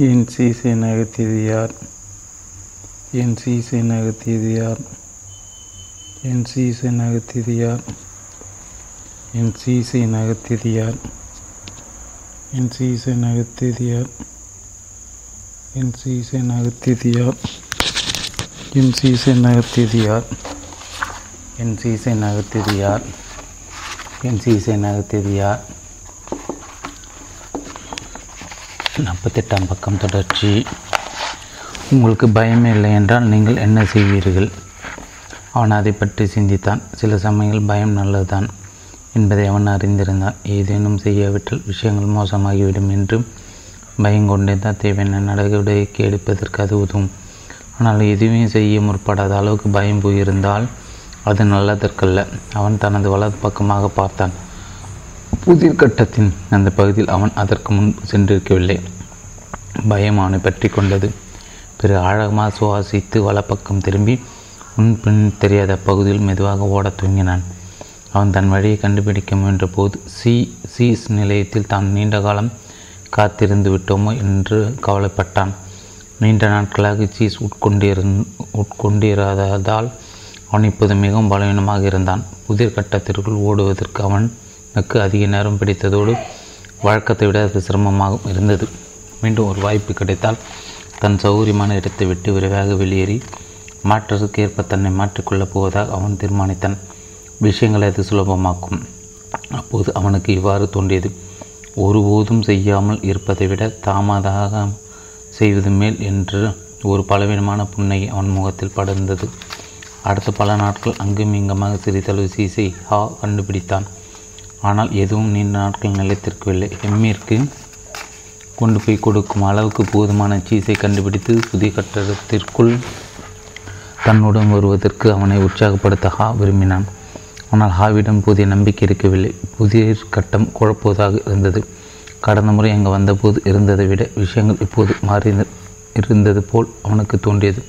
என் சீசை நகர்த்தியது யார்? என் சீசை நகர்த்தியது யார்? என் சீசை நகர்த்தியது யார்? என் சீசை நகர்த்தியது யார்? என் சீசை நகர்த்தியது யார்? என் சீசை நகர்த்தியது யார்? என் சீசை நகர்த்தியது யார்? என் சீசை நகர்த்தியது யார்? என் சீசை நகர்த்தியது யார்? நாற்பத்தெட்டாம் பக்கம் தொடர்ச்சி. உங்களுக்கு பயமே இல்லை என்றால் நீங்கள் என்ன செய்வீர்கள்? அவன் அதை பற்றி சிந்தித்தான். சில சமயங்கள் பயம் நல்லதுதான் என்பதை அவன் அறிந்திருந்தான். ஏதேனும் செய்யாவிட்டால் விஷயங்கள் மோசமாகிவிடும் என்றும் பயங்கொண்டே தான் தேவையான நடவடிக்கை எடுப்பதற்கு அது உதவும். ஆனால் எதுவுமே செய்ய முற்படாத அளவுக்கு பயம் போயிருந்தால் அது நல்லதற்கல்ல. அவன் தனது வலது பக்கமாக பார்த்தான். புதிர் கட்டத்தின் அந்த பகுதியில் அவன் அதற்கு முன் சென்றிருக்கவில்லை. பயம் அவனை பற்றி கொண்டது. பிறகு ஆழமாக சுவாசித்து வலப்பக்கம் திரும்பி முன்பின் தெரியாத பகுதியில் மெதுவாக ஓடத் துவங்கினான். அவன் தன் வழியை கண்டுபிடிக்க முயன்ற போது சி சீஸ் நிலையத்தில் தான் நீண்ட காலம் காத்திருந்து விட்டோமோ என்று கவலைப்பட்டான். நீண்ட நாட்களாக சீஸ் உட்கொண்டிருந் உட்கொண்டிராததால் அவன் இப்போது மிகவும் பலவீனமாக இருந்தான். புதிர் கட்டத்திற்குள் ஓடுவதற்கு அவனுக்கு அதிக நேரம் பிடித்ததோடு வழக்கத்தை விட அது சிரமமாகவும் இருந்தது. மீண்டும் ஒரு வாய்ப்பு கிடைத்தால் தன் சௌகரியமான இடத்தை விட்டு விரைவாக வெளியேறி மாற்றத்துக்கு ஏற்ப தன்னை மாற்றிக்கொள்ளப் போவதாக அவன் தீர்மானித்தான். விஷயங்களை அது சுலபமாக்கும். அப்போது அவனுக்கு இவ்வாறு தோன்றியது. ஒருபோதும் செய்யாமல் இருப்பதை விட தாமதாக செய்வது மேல் என்று ஒரு பலவீனமான புன்னை அவன் முகத்தில் படர்ந்தது. அடுத்த பல நாட்கள் அங்கும் இங்குமாக சிறிதளவு சீசை ஹா கண்டுபிடித்தான். ஆனால் எதுவும் நீண்ட நாட்கள் நிலைத்திருக்கவில்லை. எம்மிற்கு கொண்டு போய் கொடுக்கும் அளவுக்கு போதுமான சீஸை கண்டுபிடித்து புதிய கட்டடத்திற்குள் தன்னுடன் வருவதற்கு அவனை உற்சாகப்படுத்த ஹா விரும்பினான். ஆனால் ஹாவிடம் புதிய நம்பிக்கை இருக்கவில்லை. புதிய கட்டம் குழப்புவதாக இருந்தது. கடந்த முறை அங்கே வந்தபோது இருந்ததை விட விஷயங்கள் இப்போது மாறி இருந்தது போல் அவனுக்கு தோன்றியது.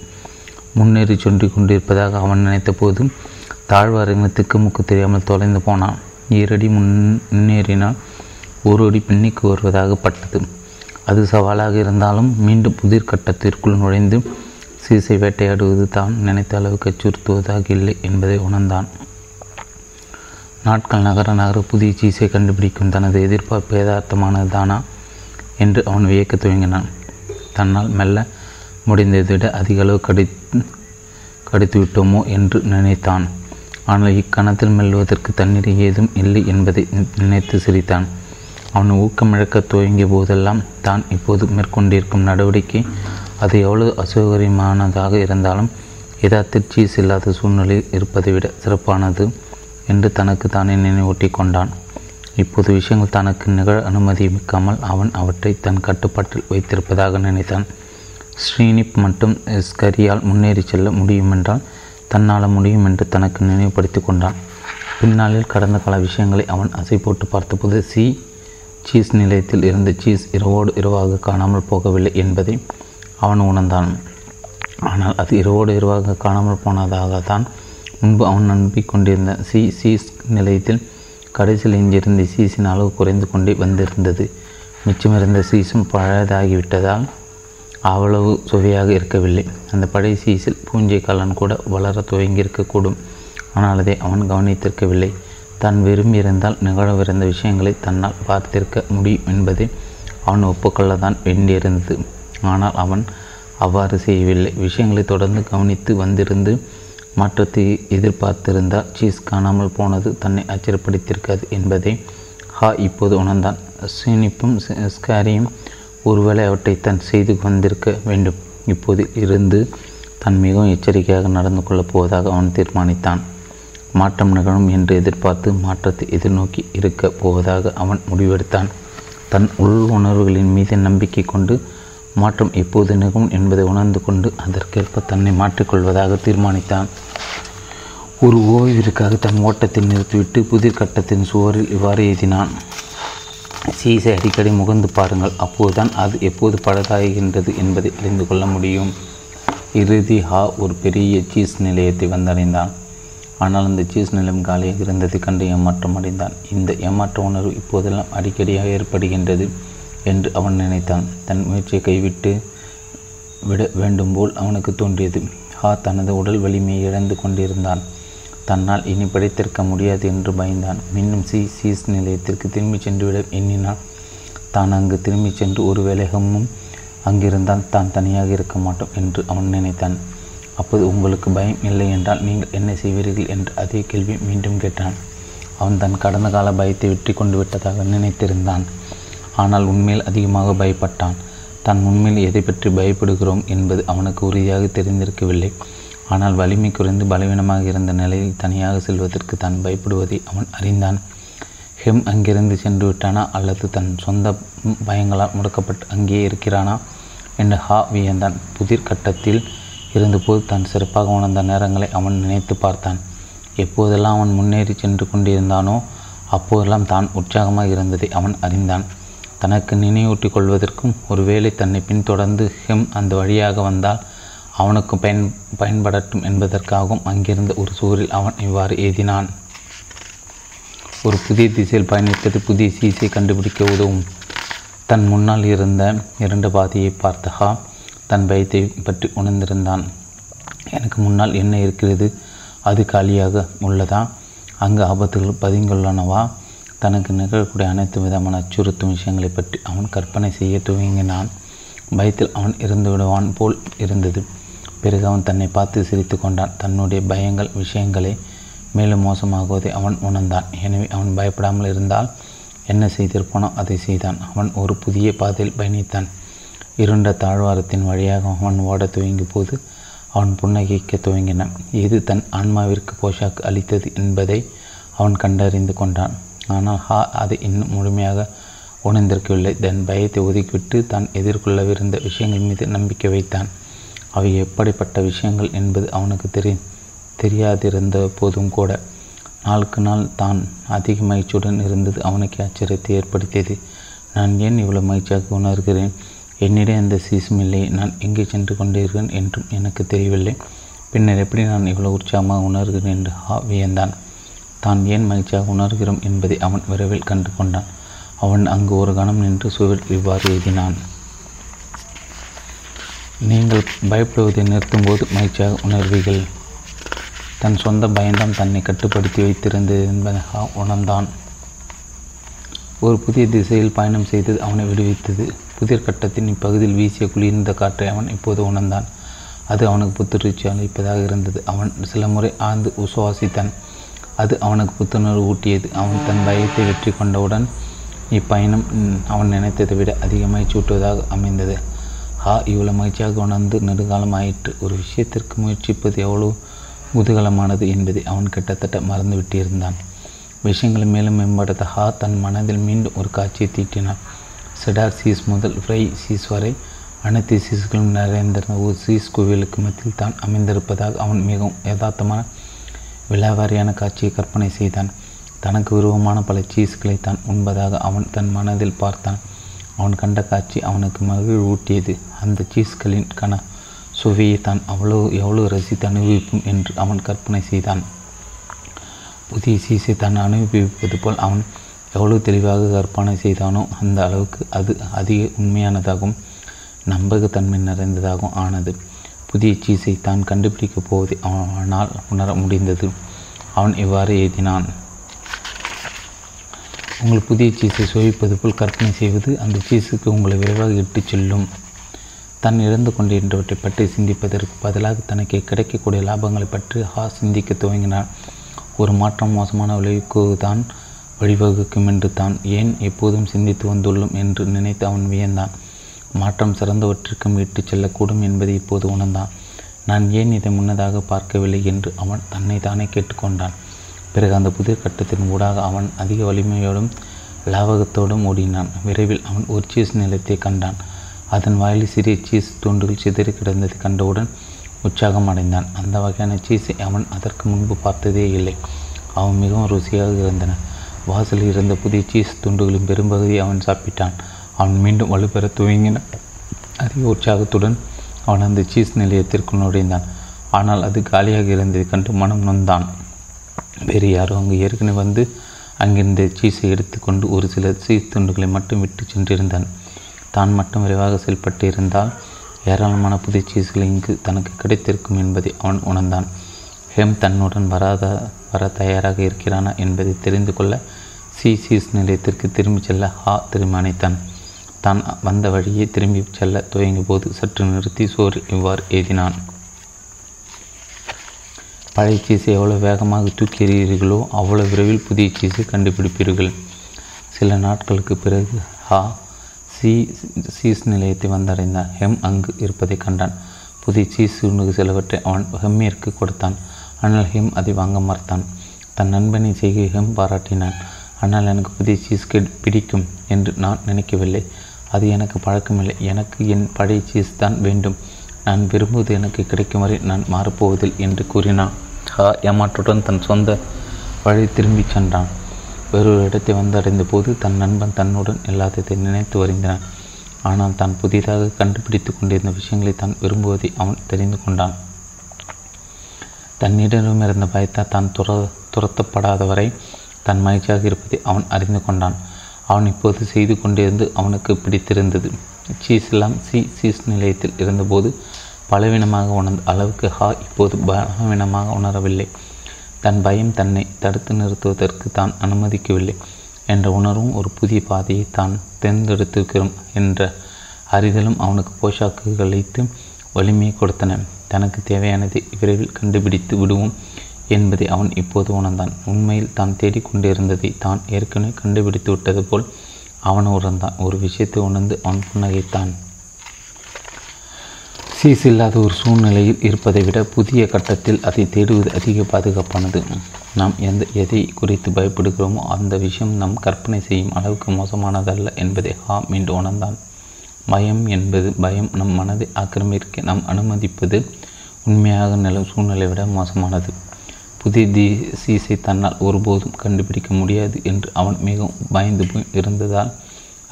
முன்னேறி சொன்றி கொண்டிருப்பதாக அவன் நினைத்த போது தாழ்வரங்கின முக்கு தெரியாமல் தொலைந்து போனான். ஈரடி முன் முன்னேறினால் ஒரு அடி பின்னிக்கு வருவதாக பட்டது. அது சவாலாக இருந்தாலும் மீண்டும் புதிர் கட்டத்திற்குள் நுழைந்து சீசை வேட்டையாடுவது தான் நினைத்த அளவுக்கு அச்சுறுத்துவதாக இல்லை என்பதை உணர்ந்தான். நாட்கள் நகர நகர புதிய சீசை கண்டுபிடிக்கும் தனது எதிர்பார்ப்பு யதார்த்தமானதுதானா என்று அவன் வியக்க துவங்கினான். தன்னால் மெல்ல முடிந்ததை விட அதிக அளவு கடி கடித்து விட்டோமோ என்று நினைத்தான். ஆனால் இக்கணத்தில் மெல்வதற்கு தண்ணீர் ஏதும் இல்லை என்பதை நினைத்து சிரித்தான். அவன் ஊக்கமிழக்க துவங்கிய போதெல்லாம் தான் இப்போது மேற்கொண்டிருக்கும் நடவடிக்கை அது எவ்வளவு அசௌகரியமானதாக இருந்தாலும் யதார்த்த சீஸ் இல்லாத சூழ்நிலையில் இருப்பதை விட சிறப்பானது என்று தனக்கு தானே நினைவூட்டி கொண்டான். இப்போது விஷயங்கள் தனக்கு நிகழ அனுமதிக்காமல் அவன் அவற்றை தன் கட்டுப்பாட்டில் வைத்திருப்பதாக நினைத்தான். ஸ்ரீனிப் மற்றும் ஸ்கரியால் முன்னேறி செல்ல முடியுமென்றால் தன்னால் முடியும் என்று தனக்கு நினைவுபடுத்தி கொண்டான். பின்னாளில் கடந்த கால விஷயங்களை அவன் அசை போட்டு பார்த்தபோது சி சீஸ் நிலையத்தில் இருந்த சீஸ் இரவோடு இரவாக காணாமல் போகவில்லை என்பதை அவன் உணர்ந்தான். ஆனால் அது இரவோடு இரவாக காணாமல் போனதாக தான் முன்பு அவன் நம்பிக்கொண்டிருந்த சி சீஸ் நிலையத்தில் கடைசியில் எஞ்சிருந்த சீஸின் அளவு குறைந்து கொண்டே வந்திருந்தது. மிச்சமிருந்த சீஸும் பழையதாகிவிட்டதால் அவ்வளவு சுவையாக இருக்கவில்லை. அந்த பழைய சீஸில் பூஞ்சை கலன் கூட வளர துவங்கியிருக்கக்கூடும். ஆனால் அதை அவன் கவனித்திருக்கவில்லை. தான் விரும்பியிருந்தால் நிகழவிருந்த விஷயங்களை தன்னால் பார்த்திருக்க முடியும் என்பதை அவன் ஒப்புக்கொள்ளத்தான் வேண்டியிருந்தது. ஆனால் அவன் அவ்வாறு செய்யவில்லை. விஷயங்களை தொடர்ந்து கவனித்து வந்திருந்து மாற்றத்தை எதிர்பார்த்திருந்தால் சீஸ் காணாமல் போனது தன்னை ஆச்சரியப்படுத்தியிருக்காது என்பதை ஹா இப்போது உணர்ந்தான். சீனிப்பும் ஸ்காரியும் ஒருவேளை அவற்றை தன் செய்து வந்திருக்க வேண்டும். இப்போது இருந்து தான் மிகவும் எச்சரிக்கையாக நடந்து கொள்ளப் போவதாக அவன் தீர்மானித்தான். மாற்றம் நிகழும் என்று எதிர்பார்த்து மாற்றத்தை எதிர்நோக்கி இருக்கப் போவதாக அவன் முடிவெடுத்தான். தன் உள் உணர்வுகளின் மீது நம்பிக்கை கொண்டு மாற்றம் எப்போது நிகழும் என்பதை உணர்ந்து கொண்டு அதற்கேற்ப தன்னை மாற்றிக்கொள்வதாக தீர்மானித்தான். ஒரு ஓய்விற்காக தன் ஓட்டத்தை நிறுத்திவிட்டு புதிர் கட்டத்தின் சுவரில் இவ்வாறு எழுதினான் சீஸை அடிக்கடி முகந்து பாருங்கள். அப்போதுதான் அது எப்போது பழதாகின்றது என்பதை அறிந்து கொள்ள முடியும். இறுதி ஹா ஒரு பெரிய சீஸ் நிலையத்தை வந்தடைந்தான். ஆனால் அந்த சீஸ் நிலையம் காலியாக இருந்ததை கண்டு ஏமாற்றம் அடைந்தான். இந்த ஏமாற்ற உணர்வு இப்போதெல்லாம் அடிக்கடியாக ஏற்படுகின்றது என்று அவன் நினைத்தான். தன் முயற்சியை கைவிட்டு விட வேண்டும் போல் அவனுக்கு தோன்றியது. ஹா தனது உடல் வலிமையை இழந்து கொண்டிருந்தான். தன்னால் இனி படித்திருக்க முடியாது என்று பயந்தான். மின்னும் சி சீஸ் நிலையத்திற்கு திரும்பிச் சென்றுவிட எண்ணினான். தான் அங்கு திரும்பிச் சென்று ஒரு வேலைகமும் அங்கிருந்தால் தான் தனியாக இருக்க மாட்டோம் என்று அவன் நினைத்தான். அப்போது உங்களுக்கு பயம் இல்லை என்றால் நீங்கள் என்ன செய்வீர்கள்? என்று அதே கேள்வி மீண்டும் கேட்டான். அவன் தன் கடந்த கால பயத்தை வெற்றி கொண்டு விட்டதாக நினைத்திருந்தான். ஆனால் உண்மையில் அதிகமாக பயப்பட்டான். தான் உண்மையில் எதை பற்றி பயப்படுகிறோம்? என்பது அவனுக்கு உறுதியாக தெரிந்திருக்கவில்லை. ஆனால் வலிமை குறைந்து பலவீனமாக இருந்த நிலையில் தனியாக செல்வதற்கு தான் பயப்படுவதை அவன் அறிந்தான். ஹெம் அங்கிருந்து சென்று விட்டானா அல்லது தன் சொந்த பயங்களால் முடக்கப்பட்டு அங்கேயே இருக்கிறானா என்று ஹா வியந்தான். புதிர் கட்டத்தில் இருந்தபோது தான் சிறப்பாக உணர்ந்த நேரங்களை அவன் நினைத்து பார்த்தான். எப்போதெல்லாம் அவன் முன்னேறி சென்று கொண்டிருந்தானோ அப்போதெல்லாம் தான் உற்சாகமாக இருந்ததை அவன் அறிந்தான். தனக்கு நினைவூட்டிக் கொள்வதற்கும் ஒருவேளை தன்னை பின்தொடர்ந்து ஹெம் அந்த வழியாக வந்தால் அவனுக்கு பயன் பயன்படட்டும் என்பதற்காகவும் அங்கிருந்த ஒரு சூரில் அவன் இவ்வாறு எழுதினான். ஒரு புதிய திசையில் பயணித்தது புதிய சீசை கண்டுபிடிக்க உதவும். தன் முன்னால் இருந்த இரண்டு பாதையை பார்த்தகா தன் பயத்தை பற்றி உணர்ந்திருந்தான். எனக்கு முன்னால் என்ன இருக்கிறது? அது காலியாக உள்ளதா? அங்கு ஆபத்துகள் பதுங்கியுள்ளனவா தனக்கு நிகழக்கூடிய அனைத்து விதமான அச்சுறுத்தும் விஷயங்களை பற்றி அவன் கற்பனை செய்ய துவங்கினான். பயத்தில் அவன் இருந்து விடுவான் போல் இருந்தது. பிறகு அவன் தன்னை பார்த்து சிரித்து கொண்டான். தன்னுடைய பயங்கள் விஷயங்களை மேலும் மோசமாகுவதை அவன் உணர்ந்தான். எனவே அவன் பயப்படாமல் இருந்தால் என்ன செய்திருப்பானோ அதை செய்தான். அவன் ஒரு புதிய பாதையில் பயணித்தான். இருண்ட தாழ்வாரத்தின் வழியாக அவன் ஓடத் துவங்கிய போது அவன் புன்னகைக்க துவங்கினான். இது தன் ஆன்மாவிற்கு போஷாக்கு அளித்தது என்பதை அவன் கண்டறிந்து கொண்டான். ஆனால் ஹா அதை இன்னும் முழுமையாக உணர்ந்திருக்கவில்லை. தன் பயத்தை ஒதுக்கிவிட்டு தான் எதிர்கொள்ளவிருந்த விஷயங்கள் மீது நம்பிக்கை வைத்தான். அவை எப்படிப்பட்ட விஷயங்கள் என்பது அவனுக்கு தெரிய தெரியாதிருந்த போதும் கூட நாளுக்கு நாள் தான் அதிக மகிழ்ச்சியுடன் இருந்தது அவனுக்கு ஆச்சரியத்தை ஏற்படுத்தியது. நான் ஏன் இவ்வளவு மகிழ்ச்சியாக உணர்கிறேன்? என்னிடம் எந்த சீசும் இல்லை. நான் எங்கே சென்று கொண்டிருக்கிறேன் என்றும் எனக்கு தெரியவில்லை. பின்னர் எப்படி நான் இவ்வளவு உற்சாகமாக உணர்கிறேன் என்று ஹா வியந்தான். தான் ஏன் மகிழ்ச்சியாக உணர்கிறோம் என்பதை அவன் விரைவில் கண்டு கொண்டான் அவன் அங்கு ஒரு கணம் நின்று சுவர் இவ்வாறு எழுதினான். நீங்கள் பயப்படுவதை நிறுத்தும்போது மகிழ்ச்சியாக உணர்வீர்கள். தன் சொந்த பயம்தான் தன்னை கட்டுப்படுத்தி வைத்திருந்தது என்பதை உணர்ந்தான். ஒரு புதிய திசையில் பயணம் செய்தது அவனை விடுவித்தது. புதிர் கட்டத்தின் இப்பகுதியில் வீசிய குளிர்ந்த காற்றை அவன் இப்போது உணர்ந்தான். அது அவனுக்கு புத்துணர்ச்சி அளிப்பதாக இருந்தது. அவன் சில முறை ஆழ்ந்து உசுவாசித்தான். அது அவனுக்கு புத்துணர்வு ஊட்டியது. அவன் தன் பயத்தை வெற்றி கொண்டவுடன் இப்பயணம் அவன் நினைத்ததை விட அதிக மகிழ்ச்சி ஊட்டுவதாக அமைந்தது. ஹா இவ்வளவு மகிழ்ச்சியாக உணர்ந்து நெடுகாலம் ஆயிற்று ஒரு விஷயத்திற்கு முயற்சிப்பது எவ்வளவு குதூகலமானது என்பதை அவன் கிட்டத்தட்ட மறந்துவிட்டிருந்தான். விஷயங்களை மேலும் மேம்படுத்த ஹா தன் மனதில் மீண்டும் ஒரு காட்சியை தீட்டினான். செடார் சீஸ் முதல் ஃப்ரை சீஸ் வரை அனைத்து சீஸ்களும் நிறைந்திருந்த ஒரு சீஸ் கோவிலுக்கு மத்தியில் தான் அமைந்திருப்பதாக அவன் மிகவும் யதார்த்தமான விழாவாரியான காட்சியை கற்பனை செய்தான். தனக்கு விருவமான பல சீஸ்களை தான் உண்பதாக அவன் தன் மனதில் பார்த்தான். அவன் கண்ட காட்சி அவனுக்கு மகிழ் ஊட்டியது. அந்த சீஸ்களின் கன சுவையை தான் அவ்வளோ எவ்வளோ ரசித்து அனுபவிப்போம் என்று அவன் கற்பனை செய்தான். புதிய சீஸை தான் அனுபவிப்பது போல் அவன் எவ்வளவு தெளிவாக கற்பனை செய்தானோ அந்த அளவுக்கு அது அதிக உண்மையானதாகவும் நம்பகத்தன்மை நிறைந்ததாகவும் ஆனது. புதிய சீஸை தான் கண்டுபிடிக்கப் போவதை அவனால் உணர முடிந்தது. அவன் இவ்வாறு எழுதினான் உங்கள் புதிய சீஸை சுவைப்பது போல் கற்பனை செய்வது அந்த சீஸுக்கு உங்களை விரைவாக இட்டுச் செல்லும். தன் இழந்து கொண்டிருந்தவற்றை பற்றி சிந்திப்பதற்கு பதிலாக தனக்கு கிடைக்கக்கூடிய லாபங்களை பற்றி ஹா சிந்திக்க துவங்கினார். ஒரு மாற்றம் மோசமான விளைவுக்கு தான் வழிவகுக்கும் என்று தான் ஏன் எப்போதும் சிந்தித்து வந்துள்ளோம் என்று நினைத்து அவன் வியந்தான். மாற்றம் சிறந்தவற்றிற்கும் இட்டுச் செல்லக்கூடும் என்பதை இப்போது உணர்ந்தான். நான் ஏன் இதை முன்னதாக பார்க்கவில்லை என்று அவன் தன்னை தானே கேட்டுக்கொண்டான். பிறகு அந்த புதிர் கட்டத்தின் ஊடாக அவன் அதிக வலிமையோடும் லாவகத்தோடும் ஓடினான். விரைவில் அவன் ஒரு சீஸ் நிலத்தை கண்டான். அதன் வாயில் சிறிய சீஸ் துண்டுகள் சிதறி கிடந்ததை கண்டவுடன் உற்சாகம் அடைந்தான். அந்த வகையான சீஸை அவன் அதற்கு முன்பு பார்த்ததே இல்லை. அவன் மிகவும் ருசியாக இருந்தன. வாசலில் இருந்த புதிய சீஸ் துண்டுகளின் பெரும்பகுதியை அவன் சாப்பிட்டான். அவன் மீண்டும் வலுப்பெற துவங்கின அதிக உற்சாகத்துடன் அவன் அந்த சீஸ் நிலையத்திற்குள் நுழைந்தான். ஆனால் அது காலியாக இருந்ததை கண்டு மனம் நொந்தான். வேறு யாரோ அங்கு ஏற்கனவே வந்து அங்கிருந்த சீஸை எடுத்துக்கொண்டு ஒரு சில சீஸ் துண்டுகளை மட்டும் விட்டு சென்றிருந்தான். தான் மட்டும் விரைவாக செயல்பட்டு இருந்தால் ஏராளமான புதிய சீஸ்கள் இங்கு தனக்கு கிடைத்திருக்கும் என்பதை அவன் உணர்ந்தான். ஹேம் தன்னுடன் வராத வர தயாராக இருக்கிறானா என்பதை தெரிந்து கொள்ள சி சீஸ் நிலையத்திற்கு திரும்பிச் செல்ல ஹா தீர்மானித்தான் தான் வந்த வழியே திரும்பி செல்ல துவங்கிய போது சற்று நிறுத்தி சோறு இவ்வாறு எழுதினான். பழைய சீஸை எவ்வளோ வேகமாக தூக்கி எறிகிறீர்களோ அவ்வளோ விரைவில் புதிய சீஸை கண்டுபிடிப்பீர்கள். சில நாட்களுக்கு பிறகு ஹா சி சீஸ் நிலையத்தை வந்தடைந்தான் ஹெம் அங்கு இருப்பதை கண்டான். புதிய சீஸ் உணவு சிலவற்றை அவன் ஹெம்மிற்கு கொடுத்தான். ஆனால் ஹெம் அதை வாங்க மறுத்தான். தன் நண்பனை செய்கை ஹெம் பாராட்டினான். ஆனால் எனக்கு புதிய சீஸ் பிடிக்கும் என்று நான் நினைக்கவில்லை. அது எனக்கு பழக்கமில்லை. எனக்கு என் பழைய சீஸ் தான் வேண்டும். நான் விரும்புவது எனக்கு கிடைக்கும் வரை நான் மாறப்போவதில் என்று கூறினான். ஹா ஏமாற்றுடன் தன் சொந்த வழி திரும்பிச் சென்றான். வேறொரு இடத்தை வந்தடைந்த போது தன் நண்பன் தன்னுடன் எல்லாத்தை நினைத்து வருந்தினான். ஆனால் தான் புதிதாக கண்டுபிடித்து கொண்டிருந்த விஷயங்களை தான் விரும்புவதை அவன் தெரிந்து கொண்டான். தன்னிடம் இருந்த பயத்தால் தான் துர துரத்தப்படாதவரை தன் மகிழ்ச்சியாக இருப்பதை அவன் அறிந்து கொண்டான். அவன் இப்போது செய்து கொண்டிருந்து அவனுக்கு பிடித்திருந்தது. சீஸ்லாம் சி சீஸ் நிலையத்தில் இருந்தபோது பலவீனமாக உணர்ந்த அளவுக்கு ஹா இப்போது பலவீனமாக உணரவில்லை. தன் பயம் தன்னை தடுத்து நிறுத்துவதற்கு தான் அனுமதிக்கவில்லை என்ற உணர்வும் ஒரு புதிய பாதையை தான் தேர்ந்தெடுத்திருக்கிறோம் என்ற அறிதலும் அவனுக்கு போஷாக்குகளைத்து வலிமையை கொடுத்தன. தனக்கு தேவையானதை விரைவில் கண்டுபிடித்து விடுவோம் என்பதை அவன் இப்போது உணர்ந்தான். உண்மையில் தான் தேடிக்கொண்டிருந்ததை தான் ஏற்கனவே கண்டுபிடித்து விட்டது போல் அவன் உணர்ந்தான். ஒரு விஷயத்தை உணர்ந்து அவன் புன்னகைத்தான். சீஸ் இல்லாத ஒரு சூழ்நிலையில் இருப்பதை விட புதிய கட்டத்தில் அதை தேடுவது அதிக பாதுகாப்பானது. நாம் எந்த எதை குறித்து பயப்படுகிறோமோ அந்த விஷயம் நம் கற்பனை செய்யும் அளவுக்கு மோசமானதல்ல என்பதை ஹா மீண்டு உணர்ந்தான். பயம் என்பது பயம் நம் மனதை ஆக்கிரமிக்க நாம் அனுமதிப்பது உண்மையாக நிலம் சூழ்நிலை விட மோசமானது. புதிய தி சீசை தன்னால் ஒருபோதும் கண்டுபிடிக்க முடியாது என்று அவன் மிகவும் பயந்து போய் இருந்ததால்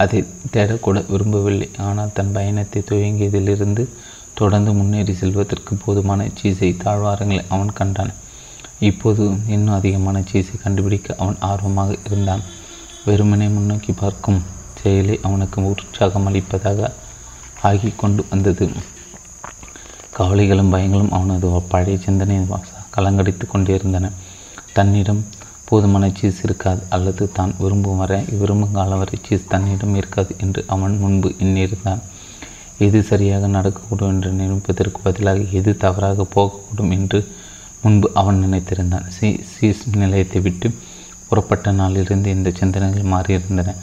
அதை தேடக்கூட விரும்பவில்லை. ஆனால் தன் பயணத்தை துவங்கியதிலிருந்து தொடர்ந்து முன்னேறி செல்வதற்கு போதுமான சீஸை தாழ்வாரங்களை அவன் கண்டான். இப்போது இன்னும் அதிகமான சீஸை கண்டுபிடிக்க அவன் ஆர்வமாக இருந்தான். வெறுமனை முன்னோக்கி பார்க்கும் செயலை அவனுக்கு உற்சாகம் அளிப்பதாக ஆகி கொண்டு வந்தது. கவலைகளும் பயங்களும் அவனது பழைய சிந்தனை கலங்கடித்து கொண்டிருந்தன. தன்னிடம் போதுமான சீஸ் இருக்காது அல்லது தான் விரும்பும் வரை விரும்பும் காலம் வரை சீஸ் தன்னிடம் இருக்காது என்று அவன் முன்பு எண்ணியிருந்தான். எது சரியாக நடக்கக்கூடும் என்று நினைப்பதற்கு பதிலாக எது தவறாக போகக்கூடும் என்று முன்பு அவன் நினைத்திருந்தான். சி சீஸ் நிலையத்தை விட்டு புறப்பட்ட நாளிலிருந்து இந்த சிந்தனைகள் மாறியிருந்தன.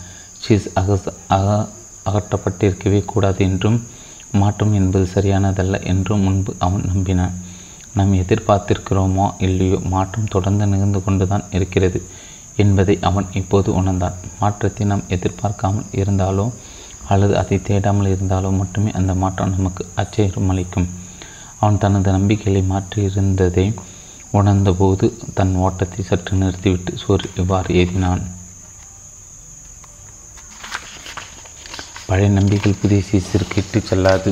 சீஸ் அக அக அகற்றப்பட்டிருக்கவே கூடாது என்றும் மாற்றம் என்பது சரியானதல்ல என்றும் முன்பு அவன் நம்பினான். நாம் எதிர்பார்த்திருக்கிறோமோ இல்லையோ மாற்றம் தொடர்ந்து நிகழ்ந்து கொண்டுதான் இருக்கிறது என்பதை அவன் இப்போது உணர்ந்தான். மாற்றத்தை நாம் எதிர்பார்க்காமல் இருந்தாலோ அல்லது அதை தேடாமல் இருந்தாலோ மட்டுமே அந்த மாற்றம் நமக்கு ஆச்சரியம் அளிக்கும். அவன் தனது நம்பிக்கைகளை மாற்றியிருந்ததை உணர்ந்தபோது தன் ஓட்டத்தை சற்று நிறுத்திவிட்டு சோறு இவ்வாறு எழுதினான் பழைய நம்பிக்கைகள் புதிய சீசிற்கு இட்டு செல்லாது.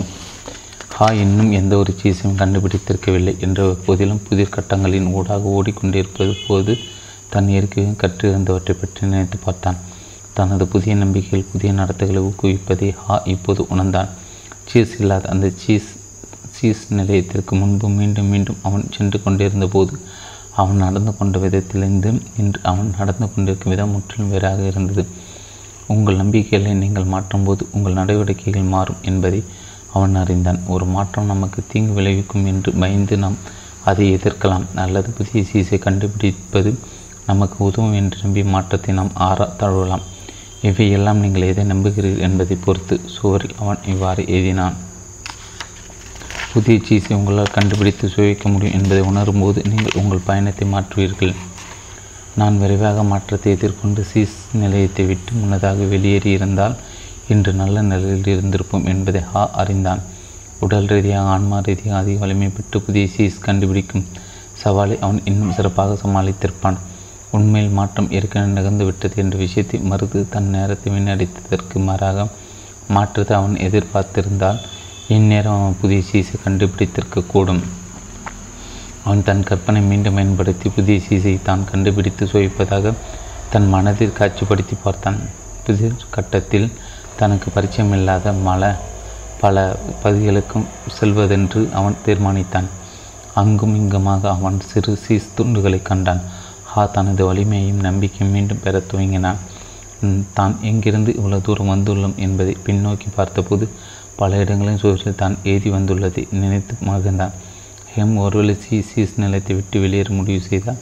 ஹா இன்னும் எந்த ஒரு சீசையும் கண்டுபிடித்திருக்கவில்லை என்ற போதிலும் புதிர் கட்டங்களின் ஊடாக ஓடிக்கொண்டிருப்பது போது தன் இயற்கையும் கற்றிருந்தவற்றை பற்றி நினைத்து பார்த்தான். தனது புதிய நம்பிக்கைகள் புதிய நடத்தைகளை ஊக்குவிப்பதை ஹா இப்போது உணர்ந்தான். சீஸ் இல்லாத அந்த சீஸ் சீஸ் நிலையத்திற்கு முன்பு மீண்டும் மீண்டும் அவன் சென்று கொண்டிருந்த போது அவன் நடந்து கொண்ட விதத்திலிருந்து இன்று அவன் நடந்து கொண்டிருக்கும் விதம் முற்றிலும் வேறாக இருந்தது. உங்கள் நம்பிக்கைகளை நீங்கள் மாற்றும்போது உங்கள் நடவடிக்கைகள் மாறும் என்பதை அவன் அறிந்தான். ஒரு மாற்றம் நமக்கு தீங்கு விளைவிக்கும் என்று பயந்து நாம் அதை எதிர்க்கலாம். அல்லது புதிய சீசை கண்டுபிடிப்பது நமக்கு உதவும் என்று நம்பி மாற்றத்தை நாம் ஆற தழுவலாம். இவையெல்லாம் நீங்கள் எதை நம்புகிறீர்கள் என்பதை பொறுத்து சுவரில் அவன் இவ்வாறு எழுதினான். புதிய சீஸை உங்களால் கண்டுபிடித்து சுவைக்க முடியும் என்பதை உணரும்போது நீங்கள் உங்கள் பயணத்தை மாற்றுவீர்கள். நான் விரைவாக மாற்றத்தை எதிர்கொண்டு சீஸ் நிலையத்தை விட்டு முன்னதாக வெளியேறி இருந்தால் இன்று நல்ல நிலையில் இருந்திருப்போம் என்பதை ஹா அறிந்தான். உடல் ரீதியாக ஆன்மா ரீதியாக அதிக வலிமை பெற்று புதிய சீஸ் கண்டுபிடிக்கும் சவாலை அவன் இன்னும் சிறப்பாக சமாளித்திருப்பான். உண்மையில் மாற்றம் ஏற்கனவே நிகழ்ந்துவிட்டது என்ற விஷயத்தை மறுத்து தன் நேரத்தை வீணடித்ததற்கு மாறாக மாற்றத்தை அவன் எதிர்பார்த்திருந்தால் இந்நேரம் அவன் புதிய சீசை கண்டுபிடித்திருக்கக்கூடும் அவன் தன் கற்பனை மீண்டும் பயன்படுத்தி புதிய சீசை தான் கண்டுபிடித்து சுவைப்பதாக தன் மனதில் காட்சிப்படுத்தி பார்த்தான். புதிய கட்டத்தில் தனக்கு பரிச்சயமில்லாத மல பல பகுதிகளுக்கும் செல்வதென்று அவன் தீர்மானித்தான். அங்கும் இங்குமாக அவன் சிறு சீஸ் துண்டுகளை கண்டான். ஹா தனது வலிமையையும் நம்பிக்கையும் மீண்டும் பெற துவங்கினான் தான் எங்கிருந்து இவ்வளவு தூரம் வந்துள்ளோம்? என்பதை பின்னோக்கி பார்த்தபோது பல இடங்களின் சூழலில் தான் ஏறி வந்துள்ளதை நினைத்து மகிழ்ந்தான். ஹெம் ஒருவேளை சி சீஸ் நிலத்தை விட்டு வெளியேற முடிவு செய்தால்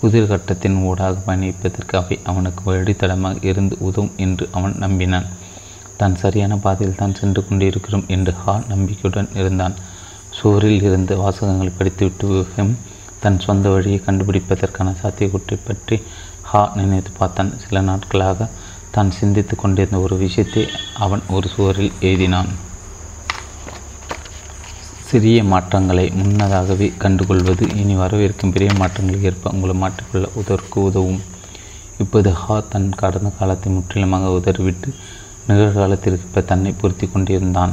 புதிர் கட்டத்தின் ஊடாக பயணிப்பதற்கு அவை அவனுக்கு வழித்தடமாக இருந்து உதவும் என்று அவன் நம்பினான். தான் சரியான பாதையில் தான் சென்று கொண்டிருக்கிறோம் என்று ஹா நம்பிக்கையுடன் இருந்தான். சுவரில் இருந்த வாசகங்களை படித்துவிட்டு ஹெம் தன் சொந்த வழியை கண்டுபிடிப்பதற்கான சாத்தியக்கூற்றை பற்றி ஹா நினைத்து பார்த்தான். சில நாட்களாக தான் சிந்தித்து கொண்டிருந்த ஒரு விஷயத்தை அவன் ஒரு சுவரில் எழுதினான். சிறிய மாற்றங்களை முன்னதாகவே கண்டுகொள்வது இனி வரவிருக்கும் பெரிய மாற்றங்களுக்கு ஏற்ப உங்களை மாற்றிக்கொள்ள உதற்கு உதவும். இப்போது ஹா தன் கடந்த காலத்தை முற்றிலுமாக உதறிவிட்டு நிகழ்காலத்திற்கு தன்னை பொருத்தி கொண்டிருந்தான்.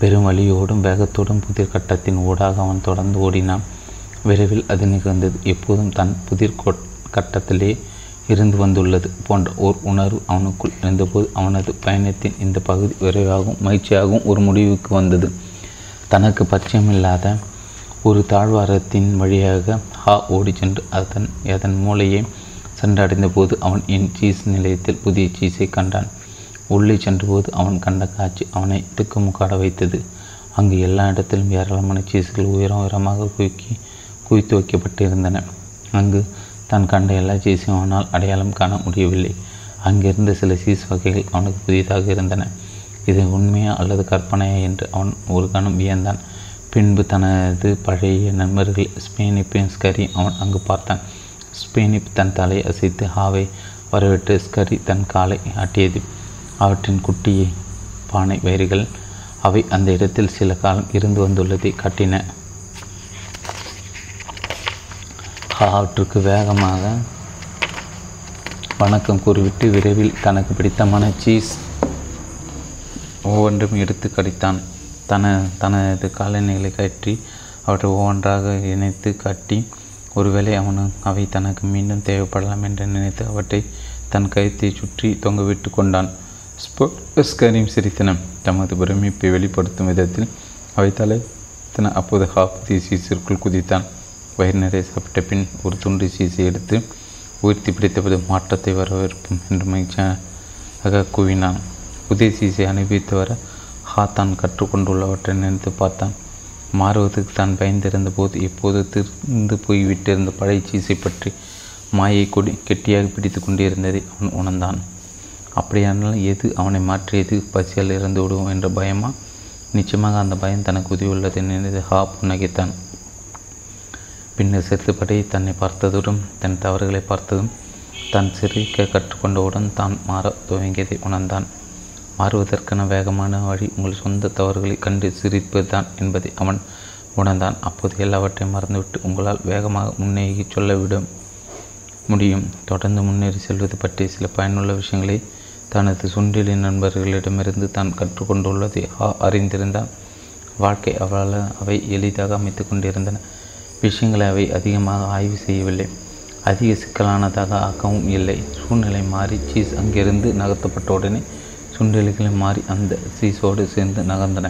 பெரும் வழியோடும் வேகத்தோடும் புதிர் கட்டத்தின் ஊடாக அவன் தொடர்ந்து ஓடினான். விரைவில் அது நிகழ்ந்தது. எப்போதும் தன் புதிர் கட்டத்திலே இருந்து வந்துள்ளது போன்ற ஓர் உணர்வு அவனுக்குள் இருந்தபோது அவனது பயணத்தின் இந்த பகுதி விரைவாகவும் மகிழ்ச்சியாகவும் ஒரு முடிவுக்கு வந்தது. தனக்கு பச்சயமில்லாத ஒரு தாழ்வாரத்தின் வழியாக ஹா ஓடி சென்று அதன் அதன் மூளையை சென்றடைந்த போது அவன் என் சீஸ் நிலையத்தில் புதிய சீஸை கண்டான். உள்ளே சென்றபோது அவன் கண்ட காட்சி அவனை திக்குமுக்காட வைத்தது. அங்கு எல்லா இடத்திலும் ஏராளமான சீஸ்கள் உயரம் உயரமாக குவிக்கி குவித்து வைக்கப்பட்டிருந்தன அங்கு தான் கண்ட எல்லா சீஸையும் அவனால் அடையாளம் காண முடியவில்லை. அங்கிருந்த சில சீஸ் வகைகள் அவனுக்கு புதிதாக இருந்தன. இது உண்மையா அல்லது கற்பனையா என்று அவன் ஒரு கணம் வியந்தான். பின்பு தனது பழைய நண்பர்கள் ஸ்பெயினிப்பின் ஸ்கரி அவன் அங்கு பார்த்தான். ஸ்பெயினிப் தன் தலையை அசைத்து ஹாவை வரவிட்டு ஸ்கரி தன் காலை ஆட்டியது. அவற்றின் குட்டியை பானை வயிறுகள் அவை அந்த இடத்தில் சில காலம் இருந்து வந்துள்ளதை காட்டின. அவற்றுக்கு வேகமாக. வணக்கம் கூறிவிட்டு விரைவில் தனக்கு பிடித்தமான சீஸ் ஒவ்வொன்றும் எடுத்து கடித்தான். தன தனது காலணிகளை கட்டி அவற்றை ஒவ்வொன்றாக இணைத்து கட்டி ஒருவேளை அவனு அவை தனக்கு மீண்டும் தேவைப்படலாம் என்று நினைத்து அவற்றை தன் கழுத்தை சுற்றி தொங்கவிட்டு கொண்டான். ஸ்கரீம் சிரித்தன. தமது பிரமிப்பை வெளிப்படுத்தும் விதத்தில் அவை தலைத்தன அப்போது ஹாஃபி சீசிற்குள் குதித்தான். வயிறு நிறைய சாப்பிட்ட பின் ஒரு துண்டு சீசை எடுத்து உயர்த்தி பிடித்தபோது மாற்றத்தை வரவேற்போம் என்று மகிழ்ச்சியாக கூவினான். புதிய சீசை அனுபவித்து வர ஹா தான் கற்றுக்கொண்டுள்ளவற்றை நினைத்து பார்த்தான். மாறுவதற்கு தான் பயந்திருந்த போது எப்போது திருந்து போய்விட்டிருந்த பழைய சீசை பற்றி மாயை கொடி கெட்டியாக பிடித்து கொண்டிருந்ததை அவன் உணர்ந்தான். அப்படியானால் எது அவனை மாற்றியது? பசியால் இறந்து விடுவோம் என்ற பயமா? நிச்சயமாக அந்த பயம் தனக்கு உதவியுள்ளதை நினைத்து ஹா புன்னகைத்தான் பின்னர் செத்துப்படி தன்னை பார்த்ததுடன் தன் தவறுகளை பார்த்ததும் தான் சிரிக்க கற்றுக்கொண்டவுடன் தான் மாற துவங்கியதை உணர்ந்தான். மாறுவதற்கான வேகமான வழி உங்கள் சொந்த தவறுகளை கண்டு சிரிப்பதுதான் என்பதை அவன் உணர்ந்தான். அப்போது எல்லாவற்றையும் மறந்துவிட்டு உங்களால் வேகமாக முன்னேறி சொல்லவிடும் முடியும். தொடர்ந்து முன்னேறி செல்வது பற்றி சில பயனுள்ள விஷயங்களை தனது சுண்டிலின் நண்பர்களிடமிருந்து தான் கற்றுக்கொண்டுள்ளதை அறிந்திருந்தான். வாழ்க்கை அவளால் அவை எளிதாக அமைத்து கொண்டிருந்தன. விஷயங்களை அவை அதிகமாக ஆய்வு செய்யவில்லை. அதிக சிக்கலானதாக ஆக்கவும் இல்லை. சூழ்நிலை மாறி சீஸ் அங்கிருந்து நகர்த்தப்பட்ட உடனே சுண்டெலிகளை மாறி அந்த சீஸோடு சேர்ந்து நகர்ந்தன.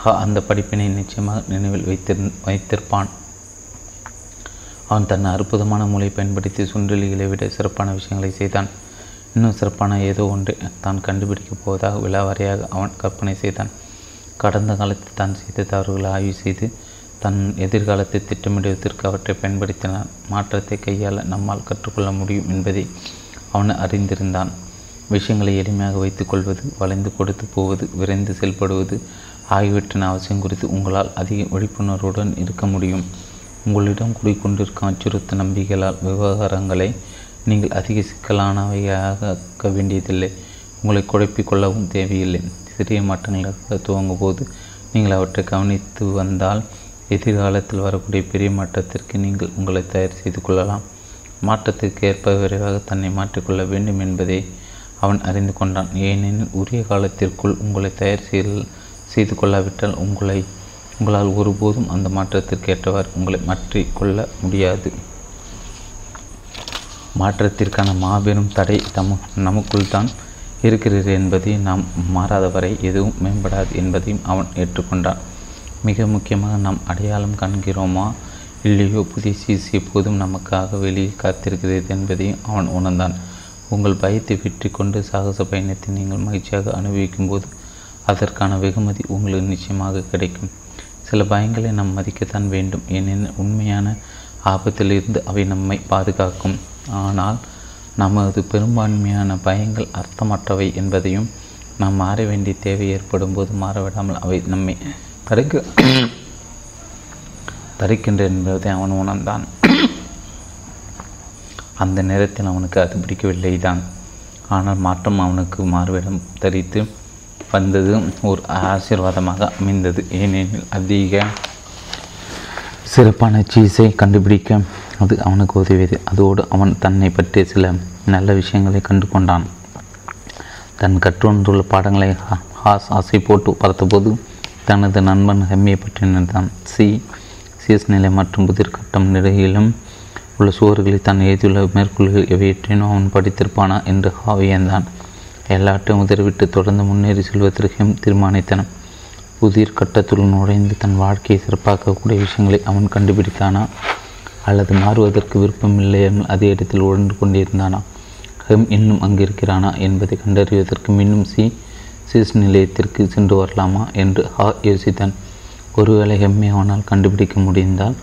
ஹா அந்த படிப்பினை நிச்சயமாக நினைவில் வைத்திரு வைத்திருப்பான். அவன் தன் அற்புதமான மூளை பயன்படுத்தி சுண்டெலிகளை விட சிறப்பான விஷயங்களை செய்தான். இன்னும் சிறப்பான ஏதோ ஒன்று தான் கண்டுபிடிக்கப் போவதாக விழாவறையாக அவன் கற்பனை செய்தான். கடந்த காலத்தில் தான் செய்த தவறுகளை ஆய்வு செய்து தன் எதிர்காலத்தை திட்டமிடுவதற்கு அவற்றை பயன்படுத்தினான் மாற்றத்தை கையாள நம்மால் கற்றுக்கொள்ள முடியும் என்பதை அவன் அறிந்திருந்தான். விஷயங்களை எளிமையாக வைத்துக்கொள்வது வளைந்து கொடுத்து போவது விரைந்து செயல்படுவது ஆகியவற்றின் அவசியம் குறித்து உங்களால் அதிக விழிப்புணர்வுடன் இருக்க முடியும். உங்களிடம் குடிக்கொண்டிருக்கும் அச்சுறுத்த நம்பிக்கைகளால் விவகாரங்களை நீங்கள் அதிக சிக்கலானவையாக வேண்டியதில்லை. உங்களை குழப்பிக்கொள்ளவும் தேவையில்லை. சிறிய மாற்றங்களாக துவங்கும் போது நீங்கள் அவற்றை கவனித்து வந்தால் எதிர்காலத்தில் வரக்கூடிய பெரிய மாற்றத்திற்கு நீங்கள் உங்களை தயார் செய்து கொள்ளலாம். மாற்றத்திற்கு ஏற்ப விரைவாக தன்னை மாற்றிக்கொள்ள வேண்டும் என்பதை அவன் அறிந்து கொண்டான். ஏனெனில் உரிய காலத்திற்குள் உங்களை தயார் செய்து கொள்ளாவிட்டால் உங்களை உங்களால் ஒருபோதும் அந்த மாற்றத்திற்கு ஏற்றவாறு உங்களை மாற்றிக்கொள்ள முடியாது. மாற்றத்திற்கான மாபெரும் தடை தம நமக்குள் தான் இருக்கிறது என்பதை நாம் மாறாதவரை எதுவும் மேம்படாது என்பதையும் அவன் ஏற்றுக்கொண்டான். மிக முக்கியமாக நாம் அடையாளம் காண்கிறோமா? இல்லையோ புதிய சீசி எப்போதும் நமக்காக வெளியே காத்திருக்கிறது என்பதையும் அவன் உணர்ந்தான். உங்கள் பயத்தை வெற்றி கொண்டு சாகச பயணத்தை நீங்கள் மகிழ்ச்சியாக அனுபவிக்கும் போது அதற்கான வெகுமதி உங்களுக்கு நிச்சயமாக கிடைக்கும். சில பயங்களை நாம் மதிக்கத்தான் வேண்டும். ஏனெனில் உண்மையான ஆபத்திலிருந்து அவை நம்மை பாதுகாக்கும். ஆனால் நமது பெரும்பான்மையான பயங்கள் அர்த்தமற்றவை என்பதையும் நாம் மாற வேண்டிய தேவை ஏற்படும் போது மாறவிடாமல் அவை நம்மை தடுக்க தரிக்கின்றேன் என்பதை அவன் உணர்ந்தான். அந்த நேரத்தில் அவனுக்கு அது பிடிக்கவில்லை தான் ஆனால் மாற்றம் அவனுக்கு மாறுவிடம் தரித்து வந்தது ஒரு ஆசீர்வாதமாக அமைந்தது. ஏனெனில் அதிக சிறப்பான சீஸை கண்டுபிடிக்க அது அவனுக்கு உதவியது. அதோடு அவன் தன்னை பற்றிய சில நல்ல விஷயங்களை கண்டு கொண்டான் தன் கற்றுணர்ந்துள்ள பாடங்களை ஹாஸ் ஆசை போட்டு பார்த்தபோது தனது நண்பன் ஹெம்மியை பற்றி நினைத்தான் சி. சிஎஸ் நிலை மற்றும் புதிர் கட்டம் நிலையிலும் உள்ள சுவர்களை தான் எழுதியுள்ள மேற்கொள்கள் எவையற்றினோ அவன் படித்திருப்பானா என்று ஹாவியந்தான் எல்லாற்றையும் உதறிவிட்டு தொடர்ந்து முன்னேறி செல்வதற்கும் தீர்மானித்தன. புதிர் கட்டத்துள் நுழைந்து தன் வாழ்க்கையை சிறப்பாக்கக்கூடிய விஷயங்களை அவன் கண்டுபிடித்தானா? அல்லது மாறுவதற்கு விருப்பமில்லையாமல் அதே இடத்தில் உழன்று கொண்டிருந்தானா? ஹெம் இன்னும் அங்கிருக்கிறானா என்பதை கண்டறிவதற்கு மீண்டும் சி. சிஸ் நிலையத்திற்கு சென்று வரலாமா என்று ஹா யோசித்தான். ஒருவேளை ஹெம்மை அவனால் கண்டுபிடிக்க முடிந்தால்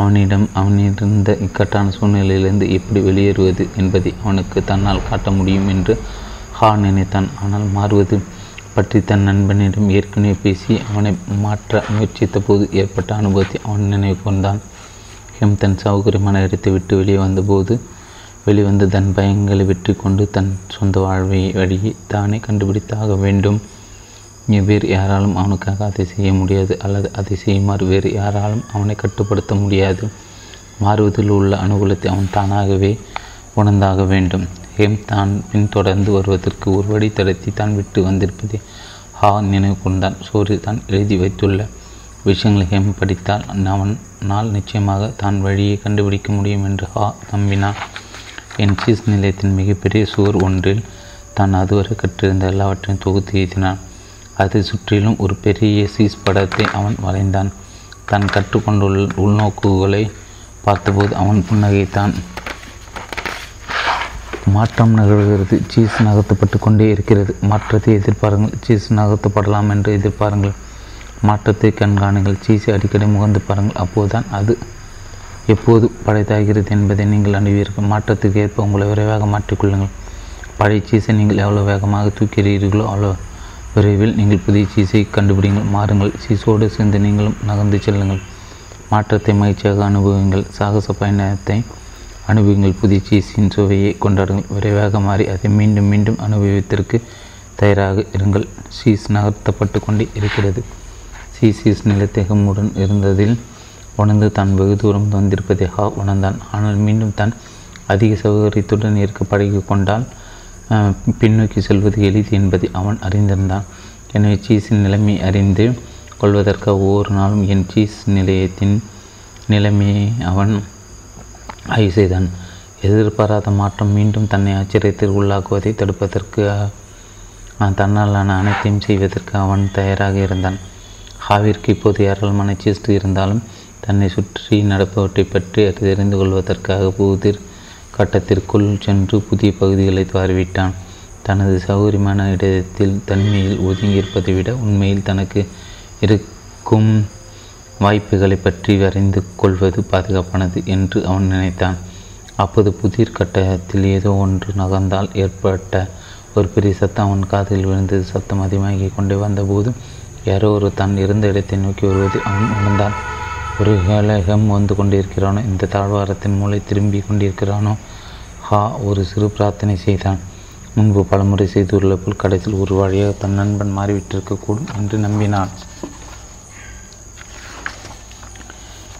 அவனிடம் அவனிருந்த இக்கட்டான சூழ்நிலையிலிருந்து எப்படி வெளியேறுவது என்பதை அவனுக்கு தன்னால் காட்ட முடியும் என்று ஹா நினைத்தான். ஆனால் மாறுவது பற்றி தன் நண்பனிடம் ஏற்கனவே பேசி அவனை மாற்ற முயற்சித்த போது ஏற்பட்ட அனுபவத்தை அவன் நினைவு கொண்டான். ஹெம் தன் சௌகரியமான இடத்தை விட்டு வெளியே வந்தபோது வெளிவந்து தன் பயங்களை வெற்றி கொண்டு தன் சொந்த வாழ்வை வழியை தானே கண்டுபிடித்தாக வேண்டும். வேறு யாராலும் அவனுக்காக அதை செய்ய முடியாது அல்லது அதை செய்யுமாறு வேறு யாராலும் அவனை கட்டுப்படுத்த முடியாது. மாறுவதில் உள்ள அனுகூலத்தை அவன் தானாகவே உணர்ந்தாக வேண்டும். ஹேம் தான் பின்தொடர்ந்து வருவதற்கு ஒரு வழி தடத்தி தான் விட்டு வந்திருப்பதை ஹா நினைவு கொண்டான். சூரிய தான் எழுதி வைத்துள்ள விஷயங்களை ஹேம் படித்தால் அவன் நாள் நிச்சயமாக தான் வழியை கண்டுபிடிக்க முடியும் என்று ஹா நம்பினான். என் சீஸ் நிலையத்தின் மிகப்பெரிய சுவர் ஒன்றில் தான் அதுவரை கற்றிருந்த எல்லாவற்றையும் தொகுத்து எழுதினான் அதை சுற்றிலும் ஒரு பெரிய சீஸ் படத்தை அவன் வரைந்தான். தான் கற்றுக்கொண்டுள்ள உள்நோக்குகளை பார்த்தபோது அவன் புன்னகைத்தான். மாற்றம் நிகழ்கிறது. சீஸ் நகர்த்தப்பட்டு கொண்டே இருக்கிறது. மாற்றத்தை எதிர்பாருங்கள். சீஸ் நகர்த்தப்படலாம் என்று எதிர்பாருங்கள். மாற்றத்தை கண்காணுங்கள். சீஸை அடிக்கடி முகந்து பாருங்கள். அப்போதுதான் அது எப்போது படைத்தாகிறது என்பதை நீங்கள் அணிவீர்கள் மாற்றத்துக்கு ஏற்ப உங்களை விரைவாக மாற்றிக்கொள்ளுங்கள் பழைய சீசை நீங்கள் எவ்வளோ வேகமாக தூக்கிறீர்களோ அவ்வளோ விரைவில் நீங்கள் புதிய சீசை கண்டுபிடிங்கள். மாறுங்கள். சீஸோடு சேர்ந்து நீங்களும் நகர்ந்து செல்லுங்கள். மாற்றத்தை மகிழ்ச்சியாக அனுபவிங்கள். சாகச பயணத்தை அனுபவங்கள். புதிய சீசின் சுவையை கொண்டாடுங்கள். விரைவாக மாறி அதை மீண்டும் மீண்டும் அனுபவித்திற்கு தயாராக இருங்கள். சீஸ் நகர்த்தப்பட்டு கொண்டே இருக்கிறது. சீசீஸ் நிலத்தேகமுடன் இருந்ததில் உணர்ந்து தான் வெகு தூரம் வந்திருப்பதை ஹா உணர்ந்தான். ஆனால் மீண்டும் தான் அதிக சௌகரியத்துடன் இருக்க பழகி கொண்டால் பின்னோக்கி செல்வது எளிது என்பதை அவன் அறிந்திருந்தான். எனவே சீஸின் நிலைமை அறிந்து கொள்வதற்காக ஒவ்வொரு நாளும் என் சீஸ் நிலையத்தின் நிலைமையை அவன் ஆய்வு செய்தான். எதிர்பாராத மாற்றம் மீண்டும் தன்னை ஆச்சரியத்தில் உள்ளாக்குவதை தடுப்பதற்கு தன்னாலான அனைத்தையும் செய்வதற்கு அவன் தயாராக இருந்தான். ஹாவிற்கு இப்போது ஏராளமான சீஸ்ட் இருந்தாலும் தன்னை சுற்றி நடப்பவற்றை பற்றி தெரிந்து கொள்வதற்காக புதிர் கட்டத்திற்குள் சென்று புதிய பகுதிகளை துவாரிவிட்டான் தனது சௌகரியமான இடத்தில் தனிமையில் ஒதுங்கியிருப்பதை விட உண்மையில் தனக்கு இருக்கும் வாய்ப்புகளை பற்றி வரைந்து கொள்வது பாதுகாப்பானது என்று அவன் நினைத்தான். அப்போது புதிர் கட்டத்தில் ஏதோ ஒன்று நகர்ந்தால் ஏற்பட்ட ஒரு பெரிய சத்தம் அவன் காதில் விழுந்தது. சத்தம் அதிகமாகி கொண்டே வந்தபோது யாரோ ஒரு தான் இருந்த இடத்தை நோக்கி வருவது அவன் உணர்ந்தான். ஒரு கலகம் வந்து கொண்டிருக்கிறானோ இந்த தாழ்வாரத்தின் மூளை திரும்பி கொண்டிருக்கிறானோ ஹா ஒரு சிறு பிரார்த்தனை செய்தான். முன்பு பலமுறை செய்துள்ள போல் கடைசியில் ஒரு வழியாக தன் நண்பன் மாறிவிட்டிருக்கக்கூடும் என்று நம்பினான்.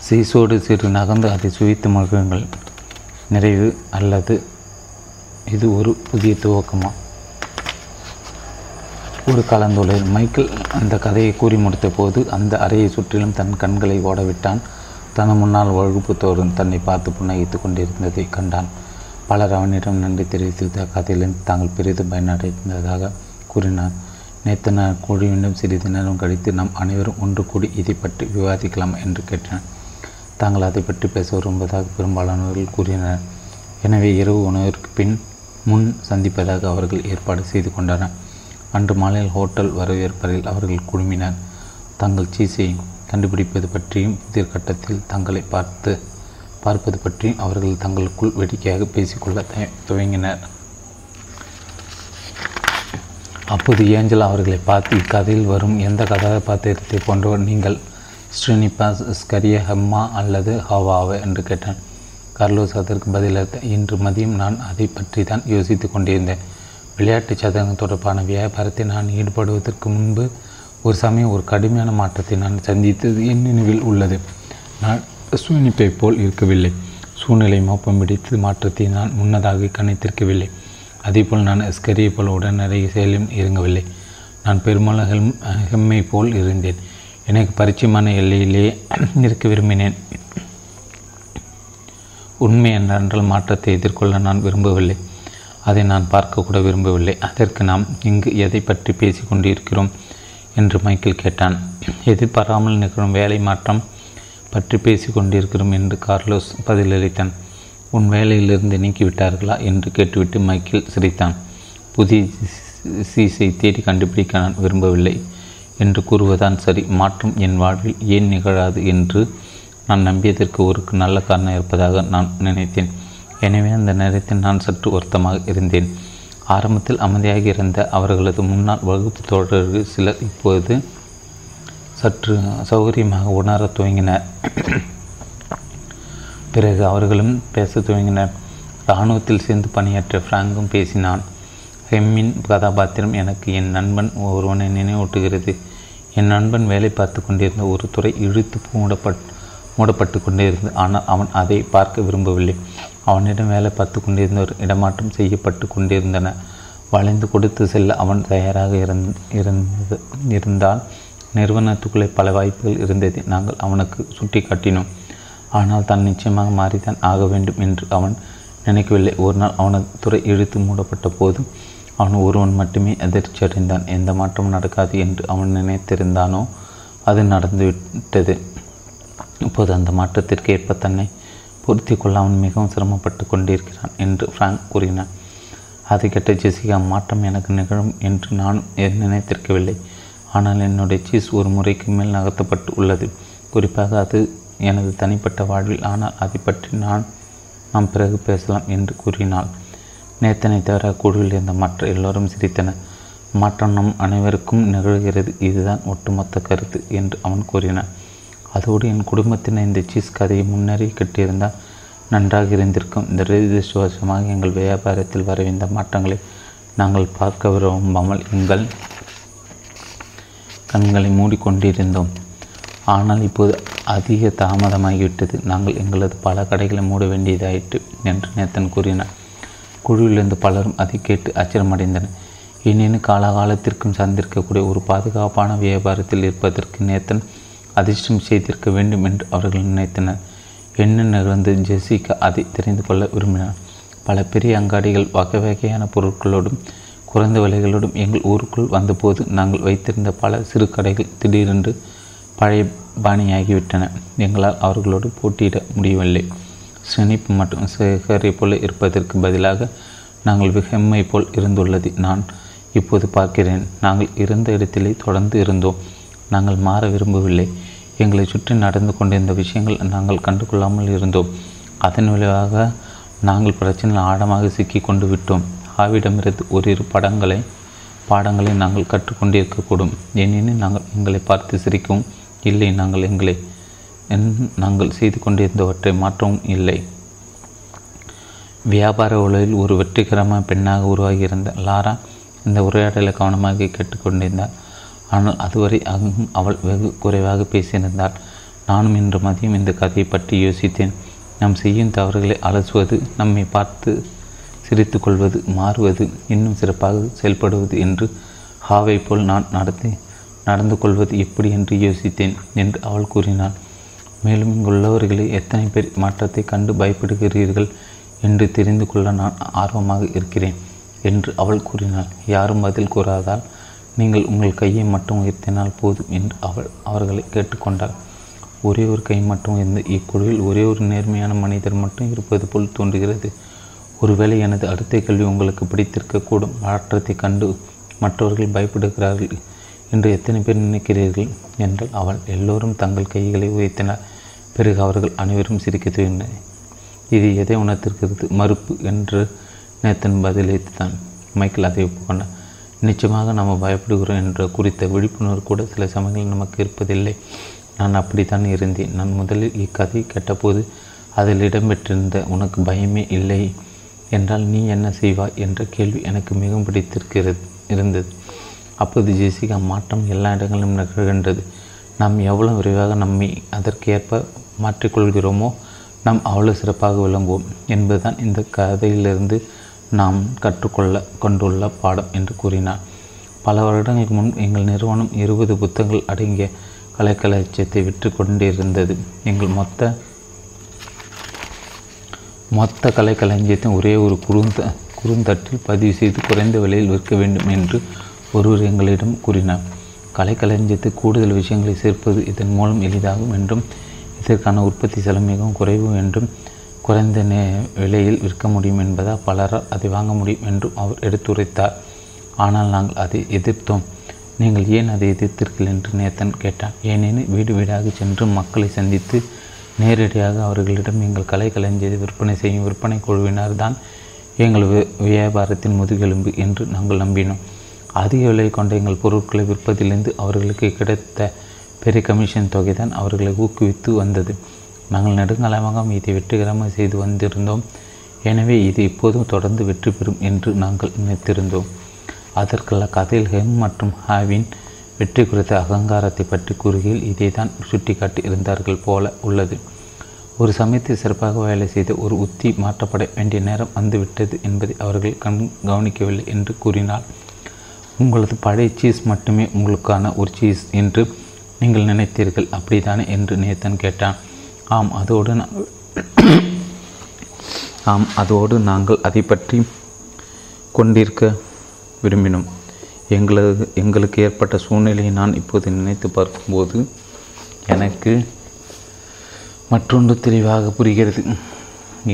சீசோடு சிறு நகர்ந்து அதை சுவித்து மகிழுங்கள். நிறைவு அல்லது இது ஒரு புதிய துவக்கமா? ஒரு கலந்துரையில் மைக்கேல் அந்த கதையை கூறி முடித்த போது அந்த அறையை சுற்றிலும் தன் கண்களை ஓடவிட்டான். தன் முன்னால் வகுப்பு தோறும் தன்னை பார்த்து புன்னகித்து கொண்டிருந்ததை கண்டான். பலர் அவனிடம் நன்றி தெரிவித்து கதையிலிருந்து தாங்கள் பெரிதும் பயனடைந்ததாக கூறினார். நேற்று நான் குழுவிடம் சிறிது நேரம் கழித்து நாம் அனைவரும் ஒன்று கூடி இதை பற்றி விவாதிக்கலாம் என்று கேட்டனர் தாங்கள் அதை பற்றி பேச விரும்புவதாக பெரும்பாலானவர்கள் கூறினர். எனவே இரவு உணவிற்கு பின் முன் சந்திப்பதாக அவர்கள் ஏற்பாடு செய்து கொண்டனர். அன்று மாலையில் ஹோட்டல் வரவேற்பறையில் அவர்கள் குழுமினர். தங்கள் சீசை கண்டுபிடிப்பது பற்றியும் புதிய கட்டத்தில் தங்களை பார்த்து பார்ப்பது பற்றியும் அவர்கள் தங்களுக்குள் வேடிக்கையாக பேசிக்கொள்ள துவங்கினர். அப்போது ஏஞ்சல் அவர்களை பார்த்து இக்கதையில் வரும் எந்த கதாபாத்திரத்தை போன்றவர் நீங்கள் ஸ்ரீனிபாஸ் ஸ்கரிய ஹம்மா அல்லது ஹவாவா என்று கேட்டான். கார்லோஸ் அதற்கு பதிலளித்த இன்று மதியம் நான் அதை பற்றி தான் யோசித்து கொண்டிருந்தேன். விளையாட்டு சதகம் தொடர்பான வியாபாரத்தில் நான் ஈடுபடுவதற்கு முன்பு ஒரு சமயம் ஒரு கடுமையான மாற்றத்தை நான் சந்தித்தது என் நினைவில் உள்ளது. நான் சூனிப்பை போல் இருக்கவில்லை. சூழ்நிலை மோப்பம் பிடித்து மாற்றத்தை நான் முன்னதாக கணித்திருக்கவில்லை. அதேபோல் நான் ஸ்கரியை போல் உடனடியாக செயலும் இறங்கவில்லை. நான் பெரும்பாலும் ஹெம் ஹெம்மை போல் இருந்தேன். எனக்கு பரிச்சயமான எல்லையிலேயே இருக்க விரும்பினேன். உண்மை என்னென்றால் மாற்றத்தை எதிர்கொள்ள நான் விரும்பவில்லை. அதை நான் பார்க்கக்கூட விரும்பவில்லை. அதற்கு நாம் இங்கு எதை பற்றி பேசி கொண்டிருக்கிறோம் என்று மைக்கேல் கேட்டான். எதிர்பாராமல் நிகழும் வேலை மாற்றம் பற்றி பேசி கொண்டிருக்கிறோம் என்று கார்லோஸ் பதிலளித்தான். உன் வேலையிலிருந்து நீக்கிவிட்டார்களா என்று கேட்டுவிட்டு மைக்கேல் சிரித்தான். புதிய சீசை தேடி கண்டுபிடிக்க நான் விரும்பவில்லை என்று கூறுவதான் சரி. மாற்றம் என் வாழ்வில் ஏன் நிகழாது என்று நான் நம்பியதற்கு ஒரு நல்ல காரணம் இருப்பதாக நான் நினைத்தேன். எனவே அந்த நேரத்தில் நான் சற்று வருத்தமாக இருந்தேன். ஆரம்பத்தில் அமைதியாக இருந்த அவர்களது முன்னாள் வகுப்பு தோழர்கள் சிலர் இப்போது சற்று சௌகரியமாக உணர துவங்கினர். பிறகு அவர்களும் பேச துவங்கினர். இராணுவத்தில் சேர்ந்து பணியாற்ற ஃப்ராங்கும் பேசினான். ஹெம்மின் கதாபாத்திரம் எனக்கு என் நண்பன் ஒருவனை நினைவூட்டுகிறது. என் நண்பன் வேலை பார்த்து கொண்டிருந்த ஒரு துறை இழுத்து மூடப்பட் மூடப்பட்டு கொண்டிருந்தது ஆனால் அவன் அதை பார்க்க விரும்பவில்லை. அவனிடம் வேலை பார்த்து கொண்டிருந்தவர் இடமாற்றம் செய்யப்பட்டு கொண்டிருந்தன. வளைந்து கொடுத்து செல்ல அவன் தயாராக இருந்தது இருந்தால் நிறுவனத்துக்குள்ளே பல வாய்ப்புகள் இருந்ததை. நாங்கள் அவனுக்கு சுட்டி காட்டினோம். ஆனால் தான் நிச்சயமாக மாறித்தான் ஆக வேண்டும் என்று அவன் நினைக்கவில்லை. ஒரு நாள் அவனது துறை இழுத்து மூடப்பட்ட போது அவன் ஒருவன் மட்டுமே அதிர்ச்சி அடைந்தான். எந்த மாற்றமும் நடக்காது என்று அவன் நினைத்திருந்தானோ அது நடந்துவிட்டது. இப்போது அந்த மாற்றத்திற்கு ஏற்ப தன்னை பொருத்தி கொள்ள அவன் மிகவும் சிரமப்பட்டு கொண்டிருக்கிறான் என்று ஃப்ராங்க் கூறினான் அதை கேட்ட ஜெசிகா மாற்றம் எனக்கு நிகழும் என்று நான் நினைத்திருக்கவில்லை. ஆனால் என்னுடைய சீஸ் ஒரு முறைக்கு மேல் நகர்த்தப்பட்டு உள்ளது. குறிப்பாக அது எனது தனிப்பட்ட வாழ்வில். ஆனால் அதை பற்றி நான் நாம் பிறகு பேசலாம் என்று கூறினாள். நேத்தனை தவிர குழுவில் இருந்த மற்ற எல்லோரும் சிரித்தனர் மாற்றம் நம் அனைவருக்கும் நிகழ்கிறது. இதுதான் ஒட்டுமொத்த கருத்து என்று அவன் கூறினான். அதோடு என் குடும்பத்தினர் இந்த சீஸ் கதையை முன்னரே கட்டியிருந்தால் நன்றாக இருந்திருக்கும். இந்த துரதிருஷ்டவசமாக எங்கள் வியாபாரத்தில் வரவிந்த மாற்றங்களை நாங்கள் பார்க்க விரும்பாமல் எங்கள் கண்களை மூடிக்கொண்டிருந்தோம். ஆனால் இப்போது அதிக தாமதமாகிவிட்டது. நாங்கள் எங்களது பல கடைகளை மூட வேண்டியதாயிற்று என்று நேத்தன் கூறினார். குழுவிலிருந்து பலரும் அதை கேட்டு அச்சரமடைந்தனர் எனினும் காலகாலத்திற்கும் சந்திருக்கக்கூடிய ஒரு பாதுகாப்பான வியாபாரத்தில் இருப்பதற்கு நேத்தன் அதிர்ஷ்டம் செய்திருக்க வேண்டும் என்று அவர்கள் நினைத்தனர். என்ன நிகழ்ந்து ஜெசிகா அதை தெரிந்து கொள்ள விரும்பினார். பல பெரிய அங்காடிகள் வகை வகையான பொருட்களோடும் குறைந்த விலைகளோடும் எங்கள் ஊருக்குள் வந்தபோது நாங்கள் வைத்திருந்த பல சிறு கடைகள் திடீரென்று பழைய பாணியாகிவிட்டன. எங்களால் அவர்களோடு போட்டியிட முடியவில்லை. ஸ்னிப் மற்றும் சேகரை போல இருப்பதற்கு பதிலாக நாங்கள் வெம்மை போல் இருந்துள்ளது. நான் இப்போது பார்க்கிறேன். நாங்கள் இருந்த இடத்திலே தொடர்ந்து இருந்தோம். நாங்கள் மாற விரும்பவில்லை. எங்களை சுற்றி நடந்து கொண்டிருந்த விஷயங்கள் நாங்கள் கண்டுகொள்ளாமல் இருந்தோம். அதன் விளைவாக நாங்கள் பிரச்சனையில் ஆழமாக சிக்கி கொண்டு விட்டோம். ஆவிடமிருந்து ஓரிரு படங்களை பாடங்களை நாங்கள் கற்றுக்கொண்டிருக்கக்கூடும். ஏனெனில் நாங்கள் எங்களை பார்த்து சிரிக்கவும் இல்லை. நாங்கள் எங்களை நாங்கள் செய்து கொண்டிருந்தவற்றை மாற்றவும் இல்லை. வியாபார உலகில் ஒரு வெற்றிகரமான பெண்ணாக உருவாகியிருந்த லாரா இந்த உரையாடலை கவனமாக கேட்டுக்கொண்டிருந்தார். ஆனால் அதுவரை அங்கும் அவள் வெகு குறைவாக பேசியிருந்தாள். நானும் இன்று மதியம் இந்த கதையை பற்றி யோசித்தேன். நாம் செய்யும் தவறுகளை அலசுவது நம்மை பார்த்து சிரித்து கொள்வது மாறுவது இன்னும் சிறப்பாக செயல்படுவது என்று ஹாவை போல் நான் நடத்தி நடந்து கொள்வது எப்படி என்று யோசித்தேன் என்று அவள் கூறினாள். மேலும் இங்குள்ளவர்களை எத்தனை பேர் மாற்றத்தை கண்டு பயப்படுகிறீர்கள் என்று தெரிந்து கொள்ள நான் ஆர்வமாக இருக்கிறேன் என்று அவள் கூறினாள். யாரும் பதில் கூறாதால் நீங்கள் உங்கள் கையை மட்டும் உயர்த்தினால் போதும் என்று அவள் அவர்களை கேட்டுக்கொண்டாள். ஒரே ஒரு கை மட்டும் இருந்த இக்குழுவில் ஒரே ஒரு நேர்மையான மனிதர் மட்டும் இருப்பது போல் தோன்றுகிறது. ஒருவேளை எனது அடுத்த கேள்வி உங்களுக்கு பிடித்திருக்கக்கூடும். மாற்றத்தை கண்டு மற்றவர்கள் பயப்படுகிறார்கள். என்று எத்தனை பேர் நினைக்கிறீர்கள்? என்றால் அவள். எல்லோரும் தங்கள் கைகளை உயர்த்தினார். பிறகு அவர்கள் அனைவரும் சிரிக்க துவங்கினர் இது எதை உணர்த்திருக்கிறது? மறுப்பு என்று நேத்தன் பதிலளித்தான். மைக்கேல் அதை ஒப்புக்கொண்டார் நிச்சயமாக நாம் பயப்படுகிறோம் என்ற குறித்த விழிப்புணர்வு கூட சில சமயங்களில் நமக்கு இருப்பதில்லை. நான் அப்படித்தான் இருந்தேன். நான் முதலில் இக்கதை கேட்டபோது அதில் இடம்பெற்றிருந்த உனக்கு பயமே இல்லை என்றால் நீ என்ன செய்வாய் என்ற கேள்வி எனக்கு மிகவும் பிடித்திருக்கிறது இருந்தது. அப்போது ஜெசிகா மாற்றம் எல்லா இடங்களிலும் நிகழ்கின்றது. நாம் எவ்வளவு விரைவாக நம்மை அதற்கேற்ப மாற்றிக்கொள்கிறோமோ நாம் அவ்வளோ சிறப்பாக விளங்குவோம் என்பதுதான் இந்த கதையிலிருந்து நாம் கற்றுக்கொள்ள கொண்டுள்ள பாடம் என்று கூறினார். பல வருடங்களுக்கு முன் எங்கள் நிறுவனம் இருபது புத்தகங்கள் அடங்கிய கலைக்கலட்சியத்தை விற்று கொண்டிருந்தது. எங்கள் மொத்த மொத்த கலைக்களஞ்சியத்தை ஒரே ஒரு குறுந்த குறுந்தட்டில் பதிவு செய்து குறைந்த விலையில் விற்க வேண்டும் என்று ஒருவர் எங்களிடம் கூறினார். கலைக்களஞ்சியத்தை கூடுதல் விஷயங்களை சேர்ப்பது இதன் மூலம் எளிதாகும் என்றும் இதற்கான உற்பத்தி செலவு மிகவும் குறைவு என்றும் குறைந்த நே விலையில் விற்க முடியும் என்பதால் பலரால் அதை வாங்க முடியும் என்றும் அவர் எடுத்துரைத்தார். ஆனால் நாங்கள் அதை எதிர்த்தோம். நீங்கள் ஏன் அதை எதிர்த்தீர்கள்? என்று நேத்தன் கேட்டான். ஏனெனில் வீடு வீடாக சென்று மக்களை சந்தித்து நேரடியாக அவர்களிடம் எங்கள் கலை கலைஞரை விற்பனை செய்யும் விற்பனை குழுவினர் தான் எங்கள் வியாபாரத்தின் முதுகெலும்பு என்று நாங்கள் நம்பினோம். அதிக விலை கொண்ட எங்கள் பொருட்களை விற்பதிலிருந்து அவர்களுக்கு கிடைத்த பெரிய கமிஷன் தொகை தான் அவர்களை ஊக்குவித்து வந்தது. நாங்கள் நெடுங்காலமாக இதை வெற்றிகரமாக செய்து வந்திருந்தோம். எனவே இது இப்போதும் தொடர்ந்து வெற்றி பெறும் என்று நாங்கள் நினைத்திருந்தோம். அதற்குள்ள கதையில் ஹெம் மற்றும் ஹாவின் வெற்றி குறித்த அகங்காரத்தை பற்றி கூறுகையில் இதை தான் சுட்டிக்காட்டி இருந்தார்கள் போல உள்ளது. ஒரு சமயத்தில் சிறப்பாக வேலை செய்த ஒரு உத்தி மாற்றப்பட வேண்டிய நேரம் வந்துவிட்டது என்பதை அவர்கள் கண் கவனிக்கவில்லை என்று கூறினார் உங்களது பழைய சீஸ் மட்டுமே உங்களுக்கான ஒரு சீஸ் என்று நீங்கள் நினைத்தீர்கள். அப்படித்தானே? என்று நேத்தன் கேட்டான். ஆம் அதோடு ஆம் அதோடு நாங்கள் அதை பற்றி கொண்டிருக்க விரும்பினோம். எங்களது எங்களுக்கு ஏற்பட்ட சூழ்நிலையை நான் இப்போது நினைத்து பார்க்கும்போது எனக்கு மற்றொன்று தெளிவாக புரிகிறது.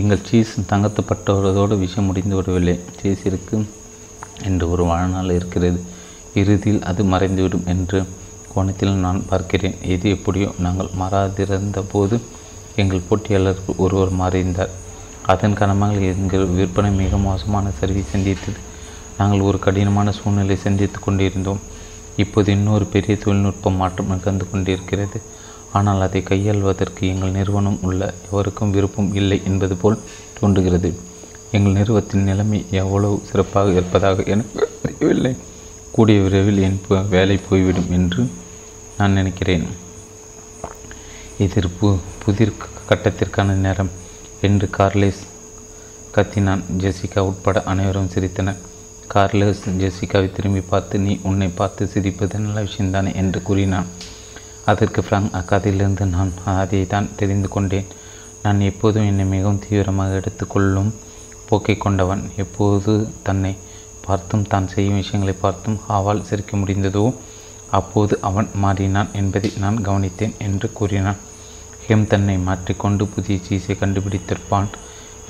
எங்கள் சீஸ் தங்கத்தப்பட்டவர்களோடு விஷயம் முடிந்து விடவில்லை. சீஸிற்கு என்று ஒரு வாழ்நாள் இருக்கிறது. இறுதியில் அது மறைந்துவிடும் என்று கோணத்தில் நான் பார்க்கிறேன். எது எப்படியோ நாங்கள் மாறாதிருந்த போது எங்கள் போட்டியாளர் ஒருவர் மறைந்தார் அதன் காரணமாக எங்கள் விற்பனை மிக மோசமான சரிவை சந்தித்தது. நாங்கள் ஒரு கடினமான சூழ்நிலை சந்தித்து கொண்டிருந்தோம். இப்போது இன்னொரு பெரிய தொழில்நுட்ப மாற்றம் நிகழ்ந்து கொண்டிருக்கிறது. ஆனால் அதை கையாள்வதற்கு எங்கள் நிறுவனம் உள்ள எவருக்கும் விருப்பம் இல்லை என்பது போல் தோன்றுகிறது. எங்கள் நிறுவனத்தின் நிலைமை எவ்வளவு சிறப்பாக இருப்பதாக எனக்கு தெரியவில்லை. கூடிய விரைவில் என் வேலை போய்விடும் என்று நான் நினைக்கிறேன். எதிர்ப்பு புதிர் கட்டத்திற்கான நேரம் என்று கார்லேஸ் கத்தினான். ஜெசிகா உட்பட அனைவரும் சிரித்தனர். கார்லஸ் ஜெசிகாவை திரும்பி பார்த்து நீ உன்னை பார்த்து சிரிப்பது நல்ல விஷயம்தானே? என்று கூறினான். அதற்கு ஃப்ராங்க் அக்கதையிலிருந்து நான் அதை தான் தெரிந்து கொண்டேன். நான் எப்போதும் என்னை மிகவும் தீவிரமாக எடுத்துக்கொள்ளும் போக்கை கொண்டவன். எப்போது தன்னை பார்த்தும் தான் செய்யும் விஷயங்களை பார்த்தும் ஆவால் சிரிக்க முடிந்ததோ அப்போது அவன் மாறினான் என்பதை நான் கவனித்தேன் என்று கூறினான். ஹெம் தன்னை மாற்றிக்கொண்டு புதிய சீஸை கண்டுபிடித்திருப்பான்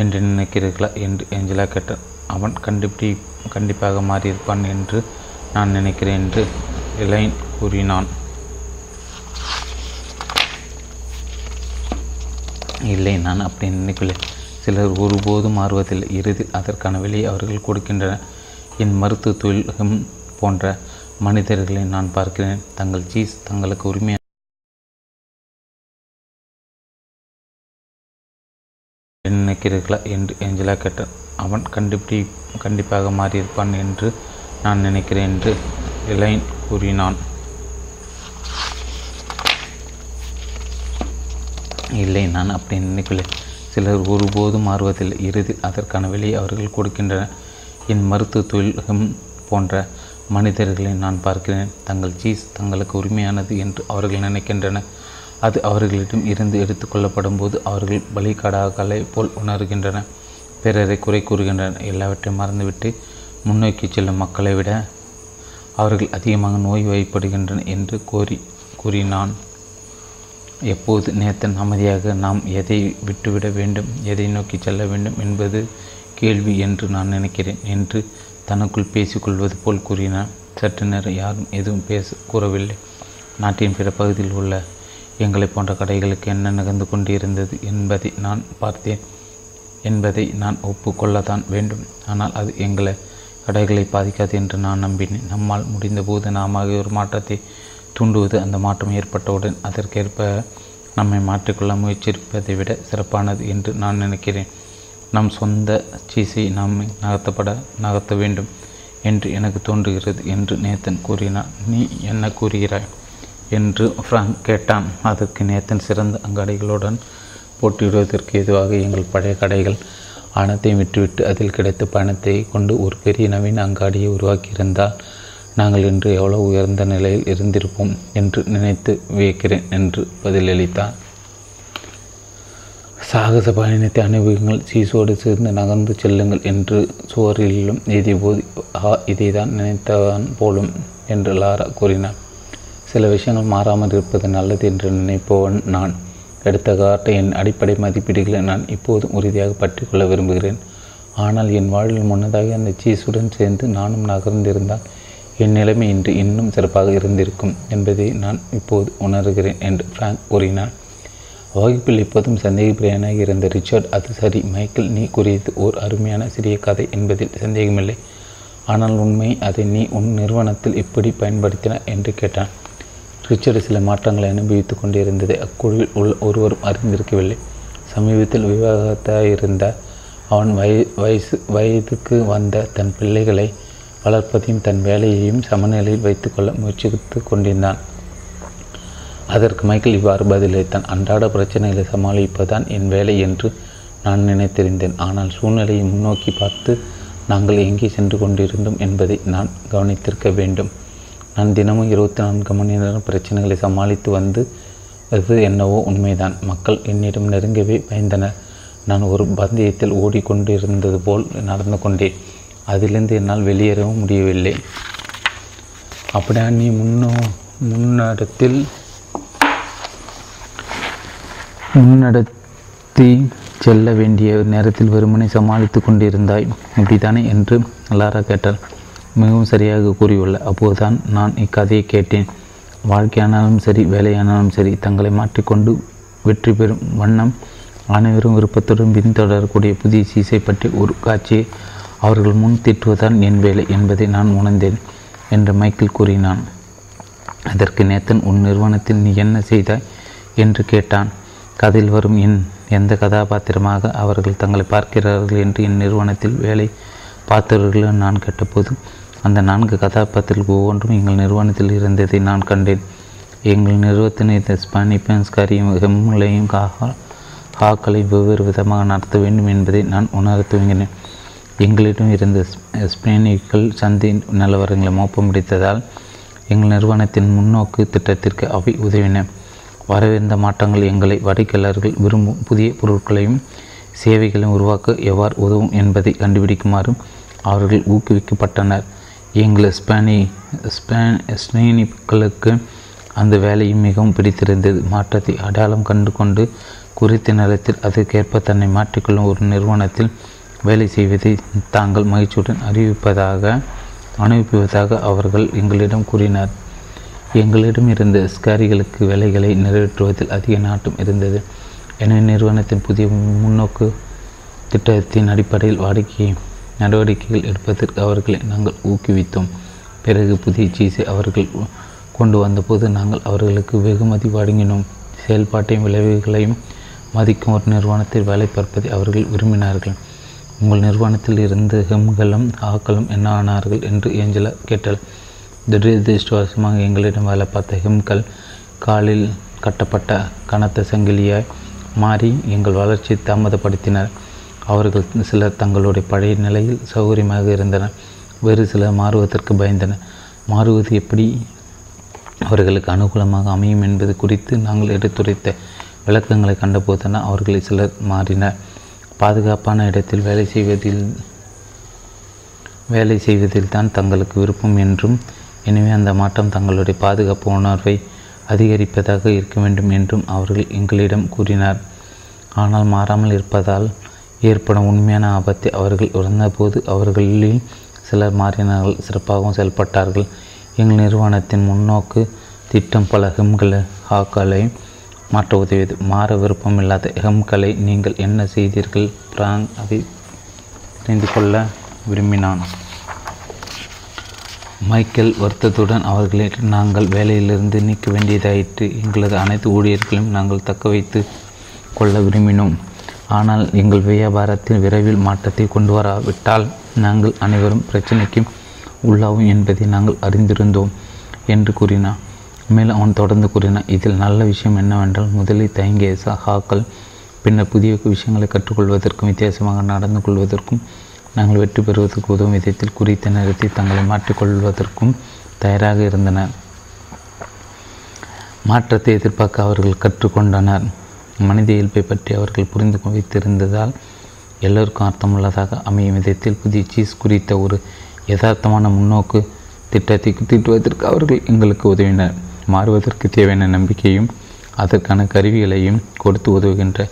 என்று நினைக்கிறீர்களா? என்று ஏஞ்சலா கேட்டார். அவன் கண்டுபிடி கண்டிப்பாக மாறியிருப்பான் என்று நான் நினைக்கிறேன் என்று எலைன் கூறினான். இல்லை நான் அப்படி நினைக்கவில்லை. சிலர் ஒருபோதும் மாறுவதில்லை. இறுதியில் அதற்கான விலையை அவர்கள் கொடுக்கின்றனர். என் மருத்துவ தொழிலகம் போன்ற மனிதர்களை நான் பார்க்கிறேன். தங்கள் சீஸ் தங்களுக்கு உரிமை நினைக்கிறீர்களா என்று ஏஞ்சலா கேட்டார். அவன் கண்டுபிடி கண்டிப்பாக மாறியிருப்பான் என்று நான் நினைக்கிறேன் என்று எலைன் கூறினான். இல்லை நான் அப்படி நினைக்கவில்லை. சிலர் ஒருபோதும் மாறுவதில்லை. இறுதியில் அதற்கான விலையை அவர்கள் கொடுக்கின்றனர். என் மருத்துவ தொழிலகம் போன்ற மனிதர்களை நான் பார்க்கிறேன். தங்கள் சீஸ் தங்களுக்கு உரிமையானது என்று அவர்கள் நினைக்கின்றனர். அது அவர்களிடம் இருந்து எடுத்துக்கொள்ளப்படும் போது அவர்கள் பலிகடாக்களை போல் உணர்கின்றனர் பிறரை குறை கூறுகின்றனர். எல்லாவற்றையும் மறந்துவிட்டு முன்னோக்கி செல்லும் மக்களை விட அவர்கள் அதிகமாக நோய் வயப்படுகின்றனர் என்று கோரி கூறினான். எப்போது நேத்தன் அமைதியாக நாம் எதை விட்டுவிட வேண்டும் எதை நோக்கி செல்ல வேண்டும் என்பது கேள்வி என்று நான் நினைக்கிறேன் என்று தனக்குள் பேசிக்கொள்வது போல் கூறினார் சற்று நேரம் யாரும் எதுவும் பேச கூறவில்லை. நாட்டின் பிற பகுதியில் உள்ள எங்களை போன்ற கடைகளுக்கு என்ன நிகழ்ந்து கொண்டிருந்தது என்பதை நான் பார்த்தேன். என்பதை நான் ஒப்புக்கொள்ளத்தான் வேண்டும். ஆனால் அது எங்களை கடைகளை பாதிக்காது என்று நான் நம்பினேன். நம்மால் முடிந்தபோது நாம ஒரு மாற்றத்தை தூண்டுவது அந்த மாற்றம் ஏற்பட்டவுடன் அதற்கேற்ப நம்மை மாற்றிக்கொள்ள முயற்சிப்பதை விட சிறப்பானது என்று நான் நினைக்கிறேன். நம் சொந்த சீசை நாம் நகர்த்தப்பட நகர்த்த வேண்டும் என்று எனக்கு தோன்றுகிறது என்று நேத்தன் கூறினார். நீ என்ன கூறுகிறாய்? என்று ஃப்ராங்க் கேட்டான். அதற்கு நேத்தன் சிறந்த அங்காடிகளுடன் போட்டியிடுவதற்கு எதுவாக எங்கள் பழைய கடைகள் அனைத்தையும் விட்டுவிட்டு அதில் கிடைத்த பணத்தை கொண்டு ஒரு பெரிய நவீன அங்காடியை உருவாக்கியிருந்தால் நாங்கள் இன்று எவ்வளவு உயர்ந்த நிலையில் இருந்திருப்போம் என்று நினைத்து வியக்கிறேன் என்று பதிலளித்தார் சாகச பயணத்தை அனுபவங்கள் சீசோடு சேர்ந்து நகர்ந்து செல்லுங்கள் என்று சுவரிலும் எதிபோது ஆ இதை தான் நினைத்தவன் போலும் என்று லாரா கூறினார் சில விஷயங்கள் மாறாமல் இருப்பது நல்லது என்று நினைப்பவன் நான். எடுத்த காட்டை என் அடிப்படை மதிப்பீடுகளை நான் இப்போதும் உறுதியாக பற்றி கொள்ள விரும்புகிறேன். ஆனால் என் வாழ்வில் முன்னதாக அந்த சீஸுடன் சேர்ந்து நானும் நகர்ந்திருந்தால் என் நிலைமை இன்று இன்னும் சிறப்பாக இருந்திருக்கும் என்பதை நான் இப்போது உணர்கிறேன் என்று பிராங்க் கூறினார் வகுப்பில் இப்போதும் சந்தேகப்பிரியனாக இருந்த ரிச்சர்ட் அது சரி மைக்கேல் நீ கூறியது ஓர் அருமையான சிறிய கதை என்பதில் சந்தேகமில்லை. ஆனால் உண்மை அதை நீ உன் நிறுவனத்தில் எப்படி பயன்படுத்தினார் என்று கேட்டான். ரிச்சர்டு சில மாற்றங்களை அனுபவித்துக் கொண்டிருந்தது. அக்குழுவில் உள்ள ஒருவரும் அறிந்திருக்கவில்லை. சமீபத்தில் விவாகத்தாயிருந்த அவன் வய வயசு வயதுக்கு வந்த தன் பிள்ளைகளை வளர்ப்பதையும் தன் வேலையையும் சமநிலையில் வைத்துக்கொள்ள முயற்சித்து கொண்டிருந்தான். அதற்கு மைக்கேல் இவ்வாறு பதிலளித்தான். அன்றாட பிரச்சனைகளை சமாளிப்பதுதான் என் வேலை என்று நான் நினைத்திருந்தேன். ஆனால் சூழ்நிலையை முன்னோக்கி பார்த்து நாங்கள் எங்கே சென்று கொண்டிருந்தோம் என்பதை நான் கவனித்திருக்க வேண்டும். நான் தினமும் இருபத்தி நான்கு மணி நேரம் பிரச்சனைகளை சமாளித்து வந்து அது என்னவோ உண்மைதான். மக்கள் என்னிடம் நெருங்கவே பயந்தனர். நான் ஒரு பந்தயத்தில் ஓடிக்கொண்டிருந்தது போல் நடந்து கொண்டேன். அதிலிருந்து என்னால் வெளியேறவும் முடியவில்லை. அப்படியா நீ முன்னோ முன்னடத்தில் முன்னடத்தி செல்ல வேண்டிய நேரத்தில் வெறுமனை சமாளித்து கொண்டிருந்தாய். இப்படித்தானே என்று லாரா கேட்டார் மிகவும் சரியாக கூறியுள்ள அப்போதுதான் நான் இக்கதையை கேட்டேன். வாழ்க்கையானாலும் சரி வேலையானாலும் சரி தங்களை மாற்றிக்கொண்டு வெற்றி பெறும் வண்ணம் அனைவரும் விருப்பத்துடன் பின்தொடரக்கூடிய புதிய சீசை பற்றி ஒரு காட்சியை அவர்கள் முன் திட்டுவதுதான் என் வேலை என்பதை நான் உணர்ந்தேன் என்று மைக்கேல் கூறினான். அதற்கு நேத்தன் உன் நிறுவனத்தில் நீ என்ன செய்தாய்? என்று கேட்டான். கதையில் வரும் என் எந்த கதாபாத்திரமாக அவர்கள் தங்களை பார்க்கிறார்கள் என்று என் நிறுவனத்தில் வேலை பார்த்தவர்களும் நான் கேட்டபோது அந்த நான்கு கதாபாத்திரங்கள் ஒவ்வொன்றும் எங்கள் நிறுவனத்தில் இருந்ததை நான் கண்டேன். எங்கள் நிறுவனத்தின் இந்த ஸ்பானிபன்ஸ்காரியும் ஹெம்முலையும் காஹா ஹாக்களை வெவ்வேறு விதமாக நடத்த வேண்டும் என்பதை நான் உணர துவங்கினேன். எங்களிடம் இருந்த ஸ்பெயினிகள் சந்தை நிலவரங்களை மோப்பம் பிடித்ததால் எங்கள் நிறுவனத்தின் முன்னோக்கு திட்டத்திற்கு அவை உதவின. வரவிருந்த மாற்றங்கள் எங்களை வாடிக்கையாளர்கள் விரும்பும் புதிய பொருட்களையும் சேவைகளையும் உருவாக்க எவ்வாறு உதவும் என்பதை கண்டுபிடிக்குமாறும் அவர்கள் ஊக்குவிக்கப்பட்டனர். எங்கள் ஸ்பானி ஸ்பான் ஸ்பெயினிகளுக்கு அந்த வேலையும் மிகவும் பிடித்திருந்தது. மாற்றத்தை அடையாளம் கண்டு கொண்டு குறித்த நேரத்தில் அதற்கேற்ப தன்னை மாற்றிக்கொள்ளும் ஒரு நிறுவனத்தில் வேலை செய்வதை தாங்கள் மகிழ்ச்சியுடன் அறிவிப்பதாக அனுப்பிவதாக அவர்கள் எங்களிடம் கூறினார். எங்களிடம் இருந்த ஸ்காரிகளுக்கு வேலைகளை நிறைவேற்றுவதில் அதிக நாட்டம் இருந்தது. எனவே நிறுவனத்தின் புதிய முன்னோக்கு திட்டத்தின் அடிப்படையில் வாடிக்கையை நடவடிக்கைகள் எடுப்பதற்கு அவர்களை நாங்கள் ஊக்குவித்தோம். பிறகு புதிய சீஸை அவர்கள் கொண்டு வந்தபோது நாங்கள் அவர்களுக்கு வெகுமதி வழங்கினோம். செயல்பாட்டையும் விளைவுகளையும் மதிக்கும் ஒரு நிறுவனத்தில் வேலை பார்ப்பதை அவர்கள் விரும்பினார்கள். உங்கள் நிறுவனத்தில் இருந்து ஹெம்களும் ஆக்களும் என்ன ஆனார்கள் என்று ஏஞ்சலா கேட்டாள். துரதிருஷ்டவசமாக எங்களிடம் வேலை பார்த்த ஹெம்கள் காலில் கட்டப்பட்ட கனத்த சங்கிலியாய் மாறி எங்கள் வளர்ச்சியை தாமதப்படுத்தினர். அவர்கள் சிலர் தங்களுடைய பழைய நிலையில் சௌகரியமாக இருந்தனர். வேறு சிலர் மாறுவதற்கு பயந்தனர். மாறுவது எப்படி? அவர்களுக்கு அனுகூலமாக அமையும் என்பது குறித்து நாங்கள் எடுத்துரைத்த விளக்கங்களை கண்டபோதன அவர்களை சிலர் மாறினர். பாதுகாப்பான இடத்தில் வேலை செய்வதில் வேலை செய்வதில் தான் தங்களுக்கு விருப்பம் என்றும் எனவே அந்த மாற்றம் தங்களுடைய பாதுகாப்பு உணர்வை அதிகரிப்பதாக இருக்க வேண்டும் என்றும் அவர்கள் எங்களிடம் கூறினார். ஆனால் மாறாமல் இருப்பதால் ஏற்படும் உண்மையான ஆபத்தை அவர்கள் உணர்ந்தபோது அவர்களில் சிலர் மாறினார்கள் சிறப்பாகவும் செயல்பட்டார்கள். எங்கள் நிறுவனத்தின் முன்னோக்கு திட்டம் பல ஹெம்களை ஹாக்களை மாற்ற உதவியது. மாற விருப்பமில்லாத ஹெம்களை நீங்கள் என்ன செய்தீர்கள்? பிராங் அதை தெரிந்து கொள்ள விரும்பினான். மைக்கேல் வருத்தத்துடன் அவர்களை நாங்கள் வேலையிலிருந்து நீக்க வேண்டியதாயிற்று. எங்களது அனைத்து ஊழியர்களையும் நாங்கள் தக்க வைத்து கொள்ள விரும்பினோம். ஆனால் எங்கள் வியாபாரத்தில் விரைவில் மாற்றத்தை கொண்டு வராவிட்டால் நாங்கள் அனைவரும் பிரச்சனைக்கும் உள்ளாகும் என்பதை நாங்கள் அறிந்திருந்தோம் என்று கூறினார். மேலும் அவன் தொடர்ந்து கூறினான் இதில் நல்ல விஷயம் என்னவென்றால் முதலில் தயங்கிய சகாக்கள் பின்னர் புதிய விஷயங்களை கற்றுக்கொள்வதற்கும் வித்தியாசமாக நடந்து கொள்வதற்கும் நாங்கள் வெற்றி பெறுவதற்கு உதவும் விதத்தில் குறித்த நேரத்தில் தங்களை மாற்றிக்கொள்வதற்கும் தயாராக இருந்தனர். மாற்றத்தை எதிர்பார்க்க அவர்கள் கற்றுக்கொண்டனர். மனித இயல்பை பற்றி அவர்கள் புரிந்து வைத்திருந்ததால் எல்லோருக்கும் அர்த்தமுள்ளதாக அமையும் விதத்தில் புதிய சீஸ் குறித்த ஒரு யதார்த்தமான முன்னோக்கு திட்டத்தை திட்டுவதற்கு அவர்கள் எங்களுக்கு உதவினர். மாறுவதற்கு தேவையான நம்பிக்கையும் அதற்கான கருவிகளையும் கொடுத்து உதவுகின்ற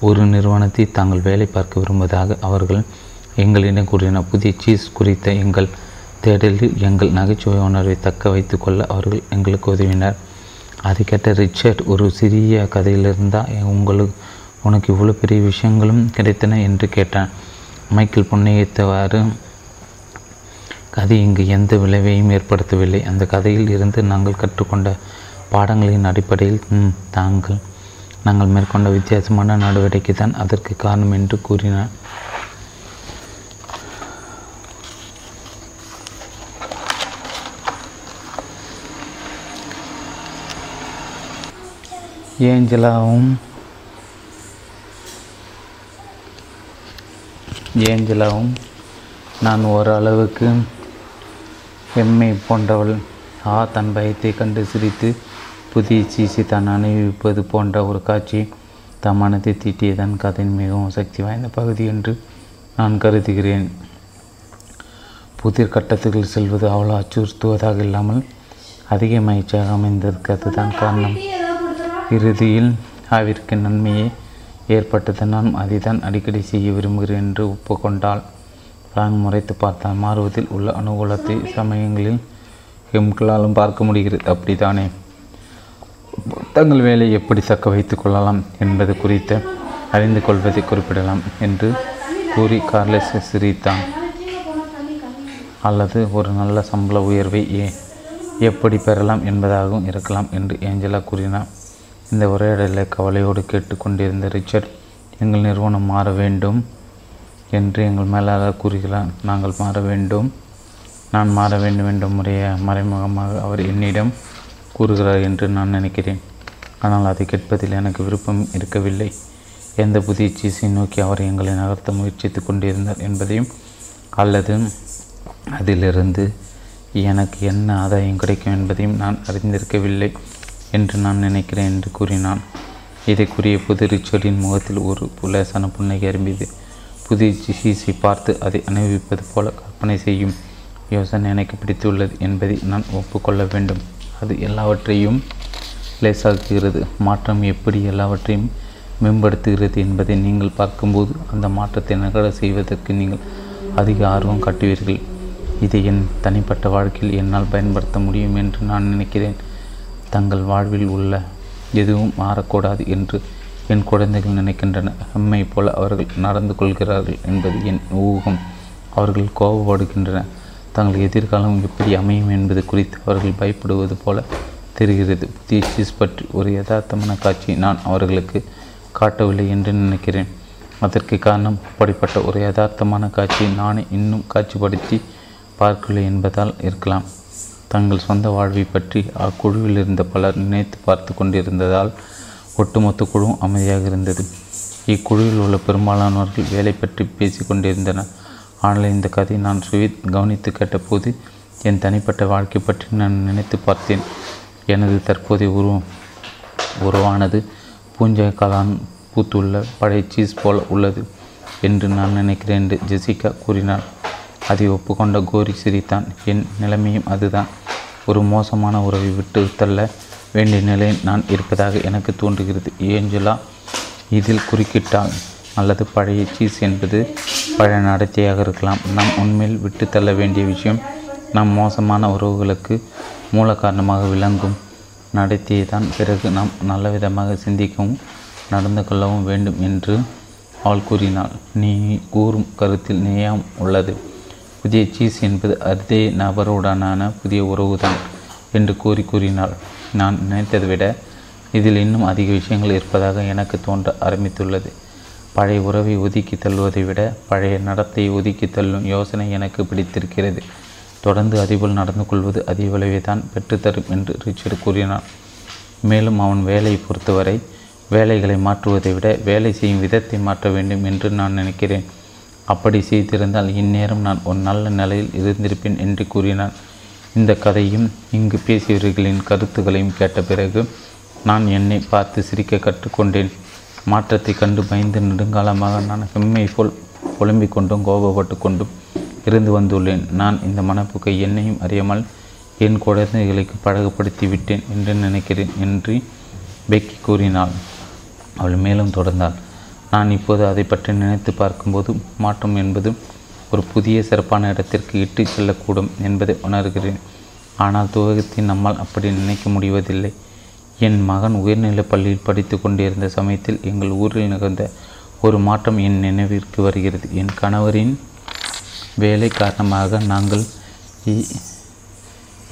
ஒரு நிறுவனத்தை தாங்கள் வேலை பார்க்க விரும்புவதாக அவர்கள் எங்களிடம் கூறினர். புதிய சீஸ் குறித்த எங்கள் தேடலில் எங்கள் நகைச்சுவை உணர்வை தக்க வைத்து கொள்ள அவர்கள் எங்களுக்கு உதவினர். அதை கேட்ட ரிச்சர்ட் ஒரு சிறிய கதையிலிருந்தால் உங்களுக்கு உனக்கு இவ்வளோ பெரிய விஷயங்களும் கிடைத்தன? என்று கேட்டான். மைக்கேல் புன்னையத்தவாறு கதை இங்கு எந்த விளைவையும் ஏற்படுத்தவில்லை. அந்த கதையில் இருந்து நாங்கள் கற்றுக்கொண்ட பாடங்களின் அடிப்படையில் தாங்கள் நாங்கள் மேற்கொண்ட வித்தியாசமான நடவடிக்கை தான் அதற்கு காரணம் என்று கூறினார் ஏஞ்சலாவும் ஏஞ்சலாவும் நான் ஓரளவுக்கு எம்மை போன்றவள். ஆ தன் பயத்தை கண்டு சிரித்து புதிய சீசி தான் அணிவிப்பது போன்ற ஒரு காட்சி தம் மனத்தை தீட்டியதன் கதையின் மிகவும் சக்தி வாய்ந்த பகுதி என்று நான் கருதுகிறேன். புதிர் கட்டத்துக்குள் செல்வது அவ்வளோ அச்சுறுத்துவதாக இல்லாமல் அதிக மகிழ்ச்சியாக அமைந்திருக்கிறது தான் காரணம். இறுதியில் ஆவிற்கு நன்மையே. ஏற்பட்டதனால் நான் அதை தான் அடிக்கடி செய்ய விரும்புகிறேன் என்று ஒப்புக்கொண்டால் பிராங் முறைத்து பார்த்தால் மாறுவதில் உள்ள அனுகூலத்தை சமயங்களில் எம்களாலும் பார்க்க முடிகிறது. அப்படித்தானே? தங்கள் வேலையை எப்படி தக்க வைத்து கொள்ளலாம் என்பது குறித்த அறிந்து கொள்வதை குறிப்பிடலாம் என்று கூறி கார்லெஸ் சிரித்தான். அல்லது ஒரு நல்ல சம்பள உயர்வை ஏ எப்படி பெறலாம் என்பதாகவும் இருக்கலாம் என்று ஏஞ்சலா கூறினார். இந்த உரையாடலை கவலையோடு கேட்டுக்கொண்டிருந்த ரிச்சர்ட் எங்கள் நிறுவனம் மாற வேண்டும் என்று எங்கள் மேலாளர் கூறுகிறார். நாங்கள் மாற வேண்டும். நான் மாற வேண்டும் என்ற முறைய மறைமுகமாக அவர் என்னிடம் கூறுகிறார் என்று நான் நினைக்கிறேன். ஆனால் அதை கேட்பதில் எனக்கு விருப்பம் இருக்கவில்லை. எந்த புதிய சீசை நோக்கி அவர் எங்களை நகர்த்த முயற்சித்து கொண்டிருந்தார் என்பதையும் அல்லது அதிலிருந்து எனக்கு என்ன ஆதாயம் கிடைக்கும் என்பதையும் நான் அறிந்திருக்கவில்லை. என்று நான் நினைக்கிறேன் என்று கூறினான். இதை கூறிய புது ரிச்சர்டின் முகத்தில் ஒரு புலேசான புன்னகை அரும்பியது. புதிய சீஸை பார்த்து அதை அனுபவிப்பது போல கற்பனை செய்யும் யோசனை எனக்கு பிடித்துள்ளது என்பதை நான் ஒப்புக்கொள்ள வேண்டும். அது எல்லாவற்றையும் லேசாக்குகிறது. மாற்றம் எப்படி எல்லாவற்றையும் மேம்படுத்துகிறது என்பதை நீங்கள் பார்க்கும்போது அந்த மாற்றத்தை நகர செய்வதற்கு நீங்கள் அதிக ஆர்வம் காட்டுவீர்கள். இதை என் தனிப்பட்ட வாழ்க்கையில் என்னால் பயன்படுத்த முடியும் என்று நான் நினைக்கிறேன். தங்கள் வாழ்வில் உள்ள எதுவும் மாறக்கூடாது என்று என் குழந்தைகள் நினைக்கின்றன. அம்மை போல அவர்கள் நடந்து கொள்கிறார்கள் என்பது என் ஊகம். அவர்கள் கோபப்படுகின்றன. தங்கள் எதிர்காலம் எப்படி அமையும் என்பது குறித்து அவர்கள் பயப்படுவது போல தெரிகிறது. புதிய சீஸ் பற்றி ஒரு யதார்த்தமான காட்சியை நான் அவர்களுக்கு காட்டவில்லை என்று நினைக்கிறேன். அதற்கு காரணம் அப்படிப்பட்ட ஒரு யதார்த்தமான காட்சியை நானே இன்னும் காட்சிப்படுத்தி பார்க்கவில்லை என்பதால் இருக்கலாம். தங்கள் சொந்த வாழ்வை பற்றி அக்குழுவில் இருந்த பலர் நினைத்து பார்த்து கொண்டிருந்ததால் ஒட்டுமொத்த குழுவும் அமைதியாக இருந்தது. இக்குழுவில் உள்ள பெரும்பாலானவர்கள் வேலை பற்றி பேசி கொண்டிருந்தனர். ஆனால் இந்த கதை நான் சுவித் கவனித்து கேட்டபோது என் தனிப்பட்ட வாழ்க்கை பற்றி நான் நினைத்து பார்த்தேன். எனது தற்போதைய உருவம் உருவானது பூஞ்சை காளான் பூத்துள்ள பழைய சீஸ் போல உள்ளது என்று நான் நினைக்கிறேன் என்று ஜெசிகா கூறினார். அதை ஒப்புக்கொண்ட கோரி சிரித்தான் என் நிலைமையும் அதுதான். ஒரு மோசமான உறவை விட்டு தள்ள வேண்டிய நிலையில் நான் இருப்பதாக எனக்கு தோன்றுகிறது. ஏஞ்சலா இதில் குறுக்கிட்டால் அல்லது பழைய சீஸ் என்பது பழைய நடத்தையாக இருக்கலாம். நாம் உண்மையில் விட்டு தள்ள வேண்டிய விஷயம் நம் மோசமான உறவுகளுக்கு மூல காரணமாக விளங்கும். நடத்தியை தான் பிறகு நாம் நல்ல விதமாக சிந்திக்கவும் நடந்து கொள்ளவும் வேண்டும் என்று அவள் கூறினாள். நீ கூறும் கருத்தில் நியாயம் உள்ளது. புதிய சீஸ் என்பது அதே நபருடனான புதிய உறவுதான் என்று கூறி கூறினாள். நான் நினைத்ததை விட இதில் இன்னும் அதிக விஷயங்கள் இருப்பதாக எனக்கு தோன்ற ஆரம்பித்துள்ளது. பழைய உறவை ஒதுக்கி தள்ளுவதை விட பழைய நடத்தையை ஒதுக்கி தள்ளும் யோசனை எனக்கு பிடித்திருக்கிறது. தொடர்ந்து அதேபோல் நடந்து கொள்வது அதே விளைவை தான் பெற்றுத்தரும் என்று ரிச்சர்ட் கூறினான். மேலும் அவன் வேலையை பொறுத்தவரை வேலைகளை மாற்றுவதை விட வேலை செய்யும் விதத்தை மாற்ற வேண்டும் என்று நான் நினைக்கிறேன். அப்படி செய்திருந்தால் இந்நேரம் நான் ஒரு நல்ல நிலையில் இருந்திருப்பேன் என்று கூறினான். இந்த கதையும் இங்கு பேசியவர்களின் கருத்துக்களையும் கேட்ட பிறகு நான் என்னை பார்த்து சிரிக்க கற்றுக்கொண்டேன். மாற்றத்தை கண்டு பயந்து நெடுங்காலமாக நான் செம்மை போல் புலம்பிக் கொண்டும் கோபப்பட்டு கொண்டும் இருந்து வந்துள்ளேன். நான் இந்த மனப்போக்கை என்னையும் அறியாமல் என் குழந்தைகளுக்கு பழகப்படுத்தி விட்டேன் என்று நினைக்கிறேன் என்று பெக்கி கூறினாள். அவள் மேலும் தொடர்ந்தாள். நான் இப்போது அதை பற்றி நினைத்து பார்க்கும்போது மாற்றம் என்பது ஒரு புதிய சிறப்பான இடத்திற்கு இட்டு செல்லக்கூடும் என்பதை உணர்கிறேன். ஆனால் துவகத்தை நம்மால் அப்படி நினைக்க முடிவதில்லை. என் மகன் உயர்நிலைப் பள்ளியில் படித்து கொண்டிருந்த சமயத்தில் எங்கள் ஊரில் நிகழ்ந்த ஒரு மாற்றம் என் நினைவிற்கு வருகிறது. என் கணவரின் வேலை காரணமாக நாங்கள்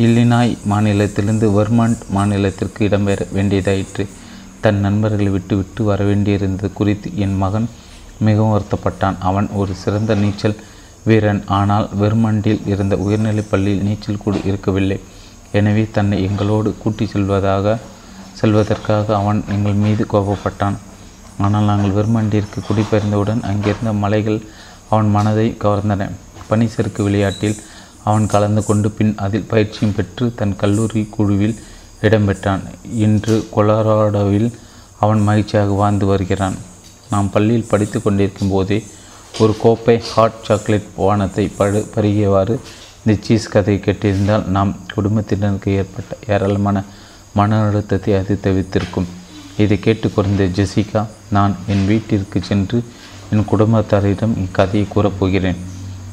இல்லினாய் மாநிலத்திலிருந்து வர்மாண்ட் மாநிலத்திற்கு இடம்பெற வேண்டியதாயிற்று. தன் நண்பர்களை விட்டு விட்டு வர வேண்டியிருந்தது குறித்து என் மகன் மிகவும் வருத்தப்பட்டான். அவன் ஒரு சிறந்த நீச்சல் வீரன். ஆனால் வெர்மண்டில் இருந்த உயர்நிலைப் பள்ளியில் நீச்சல் கூட இருக்கவில்லை. எனவே தன்னை எங்களோடு கூட்டி செல்வதாக செல்வதற்காக அவன் எங்கள் மீது கோபப்பட்டான். ஆனால் நாங்கள் வெர்மண்டிற்கு குடிபெயர்ந்தவுடன் அங்கிருந்த மலைகள் அவன் மனதை கவர்ந்தன. பனிசறுக்கு விளையாட்டில் அவன் கலந்து கொண்டு பின் அதில் பயிற்சியும் பெற்று தன் கல்லூரி குழுவில் இடம்பெற்றான் இன்று கொலராடோவில் அவன் மகிழ்ச்சியாக வாழ்ந்து வருகிறான். நாம் பள்ளியில் படித்து கொண்டிருக்கும் போதே ஒரு கோப்பை ஹாட் சாக்லேட் வானத்தை படு பருகியவாறு இந்த சீஸ் கதையை கேட்டிருந்தால் நாம் குடும்பத்தினருக்கு ஏற்பட்ட ஏராளமான மன அழுத்தத்தை அது தவித்திருக்கும் இதை கேட்டுக்கொண்ட ஜெசிகா நான் என் வீட்டிற்கு சென்று என் குடும்பத்தாரிடம் இக்கதையை கூறப்போகிறேன்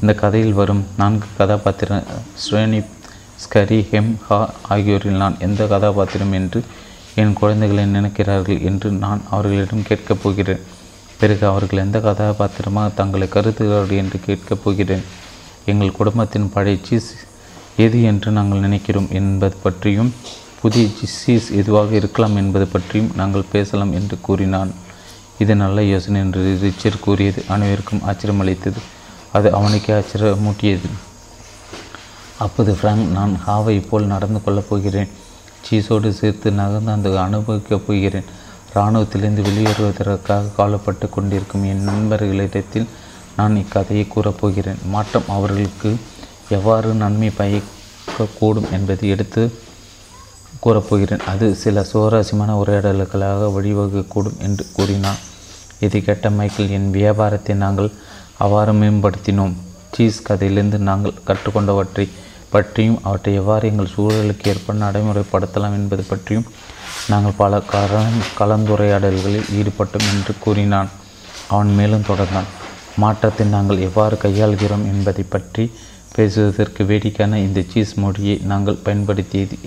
இந்த கதையில் வரும் நான்கு கதாபாத்திர ஸ்ரேனி ஸ்கரி ஹெம் ஹா ஆகியோரில் நான் எந்த கதாபாத்திரம் என்று என் குழந்தைகளை நினைக்கிறார்கள் என்று நான் அவர்களிடம் கேட்கப் போகிறேன். பிறகு அவர்கள் எந்த கதாபாத்திரமாக தங்களை கருதுகிறார்கள் என்று கேட்கப் போகிறேன். எங்கள் குடும்பத்தின் பழைய சீஸ் எது என்று நாங்கள் நினைக்கிறோம் என்பது பற்றியும் புதிய சீஸ் எதுவாக இருக்கலாம் என்பது பற்றியும் நாங்கள் பேசலாம் என்று கூறினான். இது நல்ல யோசனை என்று ரிச்சர் கூறியது அனைவருக்கும் ஆச்சரியமளித்தது. அது அவனுக்கே ஆச்சரியமூட்டியது. அப்போது ஃப்ராங்க் நான் ஹாவை போல் நடந்து கொள்ளப் போகிறேன். சீஸோடு சேர்த்து நகர்ந்து அந்த அனுபவிக்கப் போகிறேன். இராணுவத்திலிருந்து வெளியேறுவதற்காக காலப்பட்டு கொண்டிருக்கும் என் நண்பர்களிடத்தில் நான் இக்கதையை கூறப்போகிறேன் மாற்றம் அவர்களுக்கு எவ்வாறு நன்மை பயக்கக்கூடும் என்பதை எடுத்து கூறப்போகிறேன் அது சில சுவாரஸ்யமான உரையாடல்களாக வழிவகுக்கக்கூடும் என்று கூறினார் இதை கேட்ட மைக்கேல் என் வியாபாரத்தை நாங்கள் அவ்வாறு மேம்படுத்தினோம். சீஸ் கதையிலிருந்து நாங்கள் கற்றுக்கொண்டவற்றை பற்றியும் அவற்றை எவ்வாறு எங்கள் சூழலுக்கு ஏற்ப நடைமுறைப்படுத்தலாம் என்பது பற்றியும் நாங்கள் பல கலந் கலந்துரையாடல்களில் ஈடுபட்டோம் என்று கூறினான். அவன் மேலும் தொடர்ந்தான். மாற்றத்தை நாங்கள் எவ்வாறு கையாள்கிறோம் என்பதை பற்றி பேசுவதற்கு வேடிக்கையான இந்த சீஸ் மொழியை நாங்கள் பயன்படுத்தியது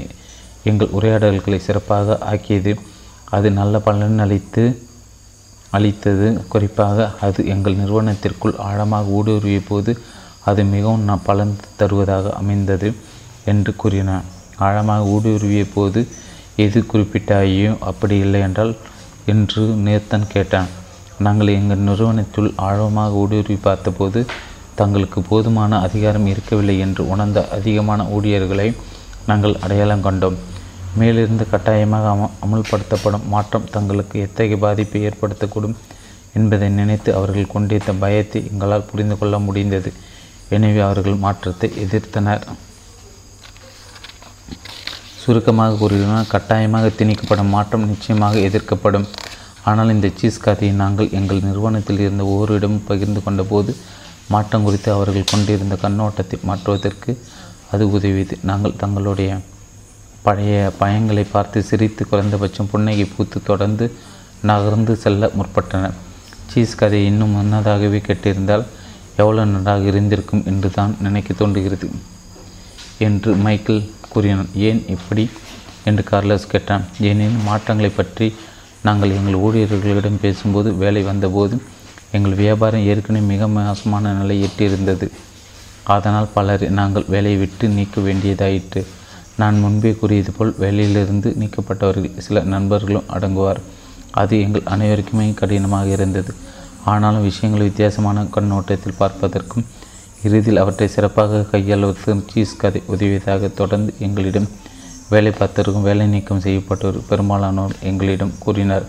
எங்கள் உரையாடல்களை சிறப்பாக ஆக்கியது. அது நல்ல பலன் அளித்து அளித்தது. குறிப்பாக அது எங்கள் நிறுவனத்திற்குள் ஆழமாக ஊடுருவிய போது அது மிகவும் நான் பலன் தருவதாக அமைந்தது என்று கூறினார். ஆழமாக ஊடுருவிய போது எது குறிப்பிட்டாயோ அப்படி இல்லை என்றால் என்று நேர்த்தன் கேட்டான். நாங்கள் எங்கள் நிறுவனத்துள் ஆழமாக ஊடுருவி பார்த்தபோது தங்களுக்கு போதுமான அதிகாரம் இருக்கவில்லை என்று உணர்ந்த அதிகமான ஊழியர்களை நாங்கள் அடையாளம் கண்டோம். மேலிருந்து கட்டாயமாக அம அமுல்படுத்தப்படும் மாற்றம் தங்களுக்கு எத்தகைய பாதிப்பை ஏற்படுத்தக்கூடும் என்பதை நினைத்து அவர்கள் கொண்டிருந்த பயத்தை எங்களால் புரிந்து கொள்ள முடிந்தது. எனவே அவர்கள் மாற்றத்தை எதிர்த்தனர். சுருக்கமாக கூறியுள்ள கட்டாயமாக திணிக்கப்படும் மாற்றம் நிச்சயமாக எதிர்க்கப்படும். ஆனால் இந்த சீஸ் கதையை நாங்கள் எங்கள் நிறுவனத்தில் இருந்த ஒவ்வொருடமும் பகிர்ந்து கொண்டபோது மாற்றம் குறித்து அவர்கள் கொண்டிருந்த கண்ணோட்டத்தை மாற்றுவதற்கு அது உதவியது. நாங்கள் தங்களுடைய பழைய பயங்களை பார்த்து சிரித்து குறைந்தபட்சம் புன்னகை பூத்து தொடர்ந்து நகர்ந்து செல்ல முற்பட்டனர். சீஸ் கதை இன்னும் முன்னதாகவே கேட்டிருந்தால் எவ்வளோ நன்றாக இருந்திருக்கும் என்று தான் நினைக்க தோன்றுகிறது என்று மைக்கேல் கூறினான். ஏன் இப்படி? என்று கார்லஸ் கேட்டான். ஏனெனில் மாற்றங்களை பற்றி நாங்கள் எங்கள் ஊழியர்களிடம் பேசும்போது வேலை வந்தபோது எங்கள் வியாபாரம் ஏற்கனவே மிக மோசமான நிலை எட்டியிருந்தது. அதனால் பலர் நாங்கள் வேலையை விட்டு நீக்க வேண்டியதாயிற்று. நான் முன்பே கூறியது போல் வேலையிலிருந்து நீக்கப்பட்டவர்கள் சில நண்பர்களும் அடங்குவார். அது எங்கள் அனைவருக்குமே கடினமாக இருந்தது. ஆனாலும் விஷயங்களை வித்தியாசமான கண்ணோட்டத்தில் பார்ப்பதற்கும் இறுதியில் அவற்றை சிறப்பாக கையாள்வதற்கும் சீஸ் கதை உதவியதாக தொடர்ந்து எங்களிடம் வேலை பார்த்தவருக்கும் வேலை நீக்கம் செய்யப்பட்டவர் பெரும்பாலானோர் எங்களிடம் கூறினார்.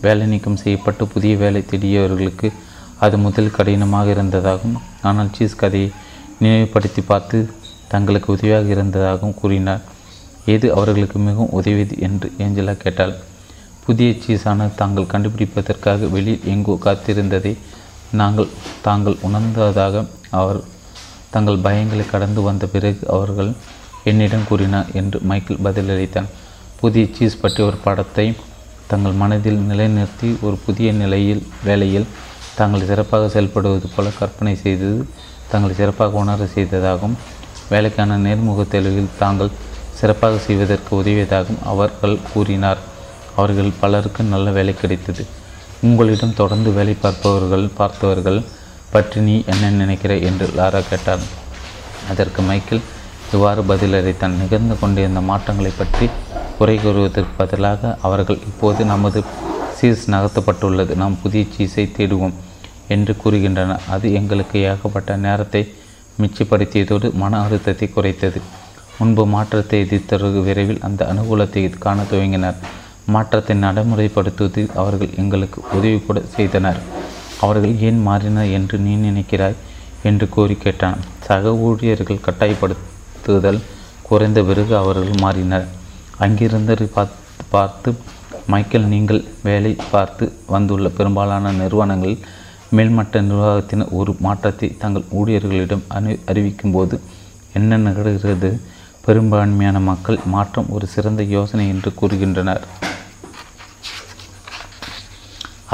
வேலை நீக்கம் செய்யப்பட்டு புதிய வேலை தேடியவர்களுக்கு அது முதல் கடினமாக இருந்ததாகவும் ஆனால் சீஸ் கதையை நினைவுபடுத்தி பார்த்து தங்களுக்கு உதவியாக இருந்ததாகவும் கூறினார். எது அவர்களுக்கு மிகவும் உதவியது? என்று ஏஞ்சலா கேட்டாள். புதிய சீஸான தாங்கள் கண்டுபிடிப்பதற்காக வெளியில் எங்கோ காத்திருந்ததை நாங்கள் தாங்கள் உணர்ந்ததாக அவர் தங்கள் பயங்களை கடந்து வந்த பிறகு அவர்கள் என்னிடம் கூறினார் என்று மைக்கேல் பதிலளித்தான். புதிய சீஸ் பற்றிய ஒரு படத்தை தங்கள் மனதில் நிலைநிறுத்தி ஒரு புதிய நிலையில் வேலையில் தாங்கள் சிறப்பாக செயல்படுவது போல கற்பனை செய்தது தங்களை சிறப்பாக உணர செய்ததாகவும் வேலைக்கான நேர்முக தேர்வில் தாங்கள் சிறப்பாக செய்வதற்கு உதவியதாகவும் அவர்கள் கூறினார். அவர்கள் பலருக்கு நல்ல வேலை கிடைத்தது. உங்களிடம் தொடர்ந்து வேலை பார்ப்பவர்கள் பார்த்தவர்கள் பற்றி நீ என்ன நினைக்கிற என்று லாரா கேட்டார். அதற்கு மைக்கேல் இவ்வாறு பதிலளித்தான் நிகழ்ந்து கொண்டிருந்த மாற்றங்களை பற்றி குறை கூறுவதற்கு பதிலாக அவர்கள் இப்போது நமது சீஸ் நகர்த்தப்பட்டுள்ளது. நாம் புதிய சீஸை தேடுவோம் என்று கூறுகின்றனர். அது எங்களுக்கு ஏகப்பட்ட நேரத்தை மிச்சப்படுத்தியதோடு மன அழுத்தத்தை குறைத்தது. முன்பு மாற்றத்தை எதிர்த்தவர்கள் விரைவில் அந்த அனுகூலத்தை காண துவங்கினர். மாற்றத்தை நடைமுறைப்படுத்துவது அவர்கள் எங்களுக்கு உதவி கூட செய்தனர். அவர்கள் ஏன் மாறினர் என்று நீ நினைக்கிறாய்? என்று கூறி கேட்டான். சக ஊழியர்கள் கட்டாயப்படுத்துதல் குறைந்த பிறகு அவர்கள் மாறினர். அங்கிருந்து பார்த்து பார்த்து மைக்கேல் நீங்கள் வேலை பார்த்து வந்துள்ள பெரும்பாலான நிறுவனங்களில் மேல்மட்ட நிர்வாகத்தினர் ஒரு மாற்றத்தை தங்கள் ஊழியர்களிடம் அனு அறிவிக்கும்போது என்ன நிகழ்கிறது? பெரும்பான்மையான மக்கள் மாற்றம் ஒரு சிறந்த யோசனை என்று கூறுகின்றனர்.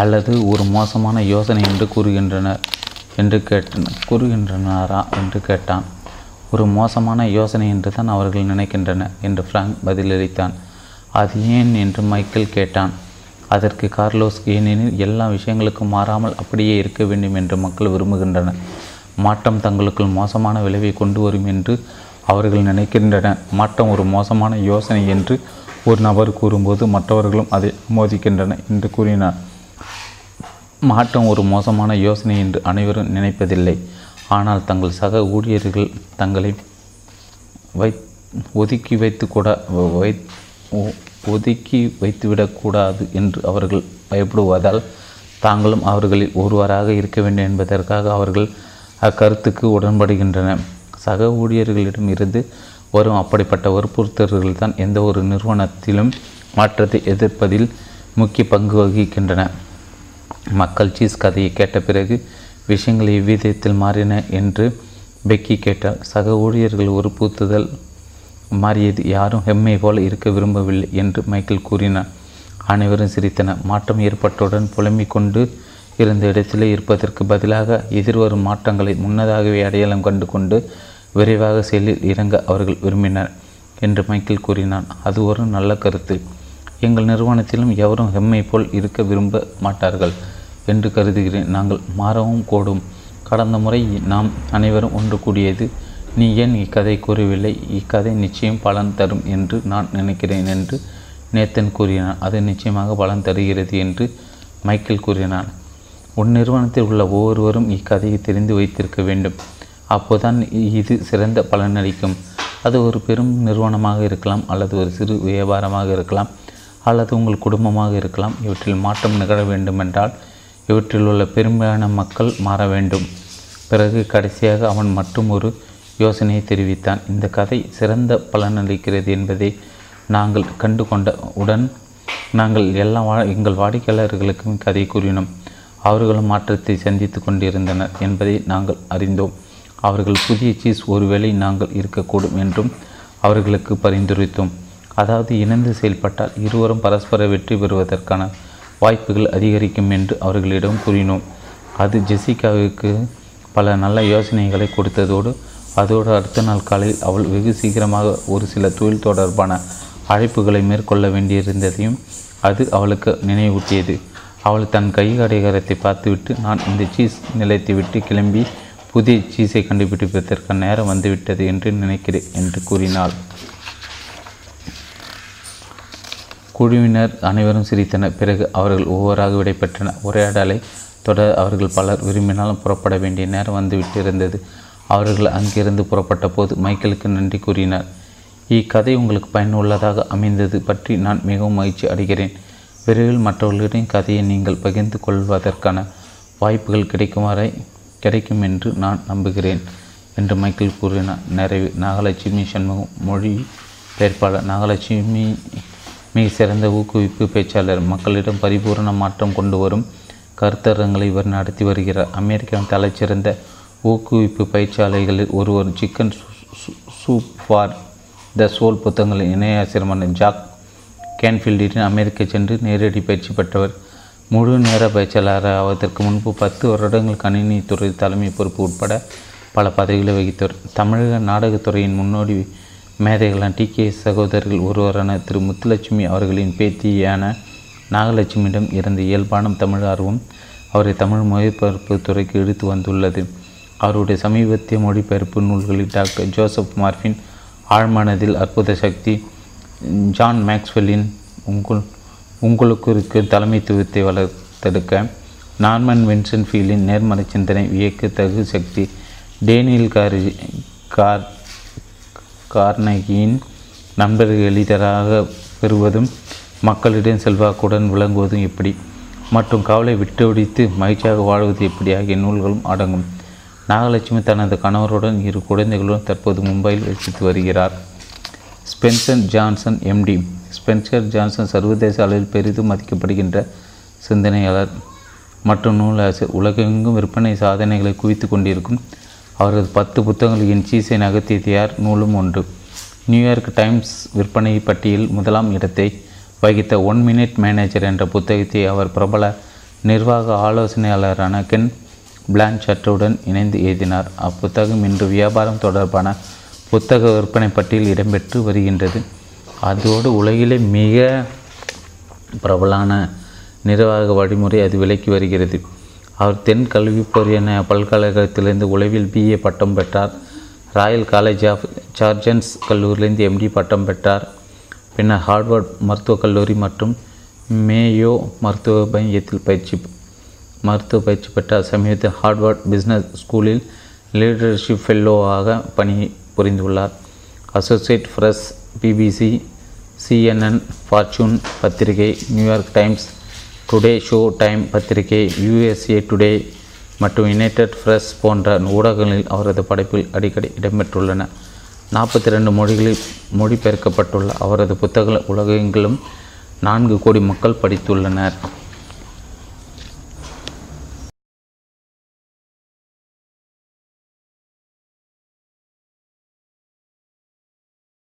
அல்லது ஒரு மோசமான யோசனை என்று கூறுகின்றனர் என்று கேட்டனர் கூறுகின்றனாரா என்று கேட்டான். ஒரு மோசமான யோசனை என்று தான் அவர்கள் நினைக்கின்றனர் என்று ஃப்ராங்க் பதிலளித்தான். அது ஏன் என்று மைக்கேல் கேட்டான். அதற்கு கார்லோஸ் ஏனெனில் எல்லா விஷயங்களுக்கும் மாறாமல் அப்படியே இருக்க வேண்டும் என்று மக்கள் விரும்புகின்றனர். மாற்றம் தங்களுக்குள் மோசமான விளைவை கொண்டு வரும் என்று அவர்கள் நினைக்கின்றனர். மாற்றம் ஒரு மோசமான யோசனை என்று ஒரு நபர் கூறும்போது மற்றவர்களும் அதை மோதிக்கின்றனர் என்று கூறினார். மாற்றம் ஒரு மோசமான யோசனை என்று அனைவரும் நினைப்பதில்லை. ஆனால் தங்கள் சக ஊழியர்கள் தங்களை வை ஒதுக்கி வைத்து கூட வை ஒதுக்கி வைத்துவிடக்கூடாது என்று அவர்கள் பயப்படுவதால் தாங்களும் அவர்களில் ஒருவராக இருக்க வேண்டும் என்பதற்காக அவர்கள் அக்கருத்துக்கு உடன்படுகின்றனர் சக ஊழியர்களிடம் இருந்து வரும் அப்படிப்பட்ட வற்புறுத்தல்கள் தான் எந்த ஒரு நிறுவனத்திலும் மாற்றத்தை எதிர்ப்பதில் முக்கிய பங்கு வகிக்கின்றன. மக்கள் சீஸ் கதையை கேட்ட பிறகு விஷயங்கள் இவ்விதத்தில் மாறின என்று பெக்கி கேட்டால் சக ஊழியர்கள் ஒரு பூத்துதல் மாறியது யாரும் ஹெம்மை போல இருக்க விரும்பவில்லை என்று மைக்கேல் கூறினார். அனைவரும் சிரித்தனர். மாற்றம் ஏற்பட்டவுடன் புலம்பிக் கொண்டு இருந்த இடத்திலே இருப்பதற்கு பதிலாக எதிர்வரும் மாற்றங்களை முன்னதாகவே அடையாளம் கண்டு கொண்டு விரைவாக செயலில் இறங்க அவர்கள் விரும்பினர் என்று மைக்கேல் கூறினான். அது ஒரு நல்ல கருத்து. எங்கள் நிறுவனத்திலும் எவரும் ஹெம்மை போல் இருக்க விரும்ப மாட்டார்கள் என்று கருதுகிறேன். நாங்கள் மாறவும் கூடும். கடந்த முறை நாம் அனைவரும் ஒன்று கூடியது நீ ஏன் இக்கதை கூறவில்லை? இக்கதை நிச்சயம் பலன் தரும் என்று நான் நினைக்கிறேன் என்று நேத்தன் கூறினான். அது நிச்சயமாக பலன் தருகிறது என்று மைக்கேல் கூறினான். உன் நிறுவனத்தில் உள்ள ஒவ்வொருவரும் இக்கதையை தெரிந்து வைத்திருக்க வேண்டும். அப்போதான் இது சிறந்த பலனளிக்கும். அது ஒரு பெரும் நிறுவனமாக இருக்கலாம் அல்லது ஒரு சிறு வியாபாரமாக இருக்கலாம். அல்லது உங்கள் குடும்பமாக இருக்கலாம். இவற்றில் மாற்றம் நிகழ வேண்டுமென்றால் இவற்றில் உள்ள பெரும்பாலான மக்கள் மாற வேண்டும். பிறகு கடைசியாக அவன் மற்றும் ஒரு யோசனையை தெரிவித்தான். இந்த கதை சிறந்த பலனளிக்கிறது என்பதை நாங்கள் கண்டு கொண்ட உடன் நாங்கள் எல்லா வா எங்கள் வாடிக்கையாளர்களுக்கும் கதை கூறினோம். அவர்களும் மாற்றத்தை சந்தித்து கொண்டிருந்தனர் என்பதை நாங்கள் அறிந்தோம். அவர்கள் புதிய சீஸ் ஒருவேளை நாங்கள் இருக்கக்கூடும் என்றும் அவர்களுக்கு பரிந்துரைத்தோம். அதாவது இணைந்து செயல்பட்டால் இருவரும் பரஸ்பர வெற்றி பெறுவதற்கான வாய்ப்புகள் அதிகரிக்கும் என்று அவர்களிடம் கூறினோம். அது ஜெசிகாவுக்கு பல நல்ல யோசனைகளை கொடுத்ததோடு அதோடு அடுத்த நாள் காலையில் அவள் வெகு சீக்கிரமாக ஒரு சில தொழில் தொடர்பான அழைப்புகளை மேற்கொள்ள வேண்டியிருந்ததையும் அது அவளுக்கு நினைவூட்டியது. அவள் தன் கை கடிகாரத்தை பார்த்துவிட்டு நான் இந்த சீஸ் நிலையத்தை விட்டு கிளம்பி புதிய சீஸை கண்டுபிடிப்பதற்கு நேரம் வந்துவிட்டது என்று நினைக்கிறேன் என்று கூறினாள். குழுவினர் அனைவரும் சிரித்தனர். பிறகு அவர்கள் ஒவ்வொருவராக விடைபெற்றனர். உரையாடலை தொடர் அவர்கள் பலர் விரும்பினாலும் புறப்பட வேண்டிய நேரம் வந்துவிட்டிருந்தது. அவர்கள் அங்கிருந்து புறப்பட்ட போது மைக்கேலுக்கு நன்றி கூறினார். இக்கதை உங்களுக்கு பயனுள்ளதாக அமைந்தது பற்றி நான் மிகவும் மகிழ்ச்சி அடைகிறேன். விரைவில் மற்றவர்களிடம் கதையை நீங்கள் பகிர்ந்து கொள்வதற்கான வாய்ப்புகள் கிடைக்கும் வரை கிடைக்கும் என்று நான் நம்புகிறேன் என்று மைக்கேல் கூறினார். நிறைவு. நாகலட்சுமி சண்முகம் மொழி பெயர்ப்பாளர். நாகலட்சுமி மிக சிறந்த ஊக்குவிப்பு பேச்சாளர். மக்களிடம் பரிபூர்ண மாற்றம் கொண்டு வரும் கருத்தரங்களை இவர் நடத்தி வருகிறார். அமெரிக்காவின் தலைச்சிறந்த ஊக்குவிப்பு பயிற்சியாளர்களில் ஒருவர் chicken soup for the soul புத்தகங்களின் இணையாசிரியமான ஜாக் கேன்ஃபீல்டின் அமெரிக்கா சென்று நேரடி பயிற்சி பெற்றவர். முழு நேர பயிற்சியாளர் ஆவதற்கு முன்பு பத்து வருடங்கள் கணினித்துறை தலைமை பொறுப்பு உட்பட பல பதவிகளை வகித்தவர். தமிழக நாடகத்துறையின் முன்னோடி மேதைகளான டி கே சகோதரர்கள் ஒருவரான திரு முத்துலட்சுமி அவர்களின் பேத்தியான நாகலட்சுமியிடம் இருந்த இயல்பான தமிழ் ஆர்வம் அவரை தமிழ் மொழிபெயர்ப்பு துறைக்கு எடுத்து வந்துள்ளது. அவருடைய சமீபத்திய மொழிபெயர்ப்பு நூல்களில் டாக்டர் ஜோசப் மார்ஃபின் ஆழ்மனதில் அற்புத சக்தி ஜான் மேக்ஸ்வெல்லின் உங்கள் உங்களுக்கு இருக்க தலைமைத்துவத்தை வளர்த்தெடுக்க நார்மன் வின்சன் ஃபீலின் நேர்மறை சிந்தனை வியக்கத்தகு சக்தி டேனியல் கார் கார் கார்னகியின் நண்பர்கள் எளிதராக பெறுவதும் மக்களிடம் செல்வாக்குடன் விளங்குவதும் எப்படி? மற்றும் கவலை விட்டொடித்து மகிழ்ச்சியாக வாழ்வது எப்படி? ஆகிய நூல்களும் அடங்கும். நாகலட்சுமி தனது கணவருடன் இரு குழந்தைகளுடன் தற்போது மும்பையில் வசித்து வருகிறார். Spencer Johnson MD Spencer Johnson சர்வதேச அளவில் பெரிதும் மதிக்கப்படுகின்ற சிந்தனையாளர். மற்றும் நூலாசிரியர் உலகெங்கும் விற்பனை சாதனைகளை குவித்து கொண்டிருக்கும் அவரது பத்து புத்தகங்கள் என் சீசை நகர்த்தியது நூலும் ஒன்று. நியூயார்க் டைம்ஸ் விற்பனை பட்டியல் முதலாம் இடத்தை வகித்த ஒன் மினிட் மேனேஜர் என்ற புத்தகத்தை அவர் பிரபல நிர்வாக ஆலோசனையாளரான கென் பிளான்சட்டுடன் இணைந்து எழுதினார். அப்புத்தகம் இன்று வியாபாரம் தொடர்பான புத்தக விற்பனை பட்டியல் இடம்பெற்று வருகின்றது. அதோடு உலகிலே மிக பிரபலான நிர்வாக வழிமுறை அது விலக்கி வருகிறது. அவர் தென் கல்வி என பல்கலைக்கழகத்திலிருந்து உளவில் பிஏ பட்டம் பெற்றார். ராயல் காலேஜ் ஆஃப் சார்ஜன்ஸ் கல்லூரியிலிருந்து எம்டி பட்டம் பெற்றார். பின்னர் ஹார்வர்ட் மருத்துவக் கல்லூரி மற்றும் மேயோ மருத்துவ மையத்தில் பயிற்சி மருத்துவ பயிற்சி பெற்றார் சமீபத்தில் ஹார்வர்ட் பிஸ்னஸ் ஸ்கூலில் லீடர்ஷிப் ஃபெல்லோவாக பணி புரிந்துள்ளார். Associate Press BBC CNN Fortune பத்திரிகை New York Times Today Show Time பத்திரிகை யுஎஸ்ஏ டுடே மற்றும் யுனைடெட் ஃப்ரெஸ் போன்ற ஊடகங்களில் அவரது படைப்பில் அடிக்கடி இடம்பெற்றுள்ளன. நாற்பத்தி ரெண்டு மொழிகளில் மொழிபெயர்க்கப்பட்டுள்ள அவரது புத்தகங்கள் உலகெங்கிலும் நான்கு கோடி மக்கள் படித்துள்ளனர்.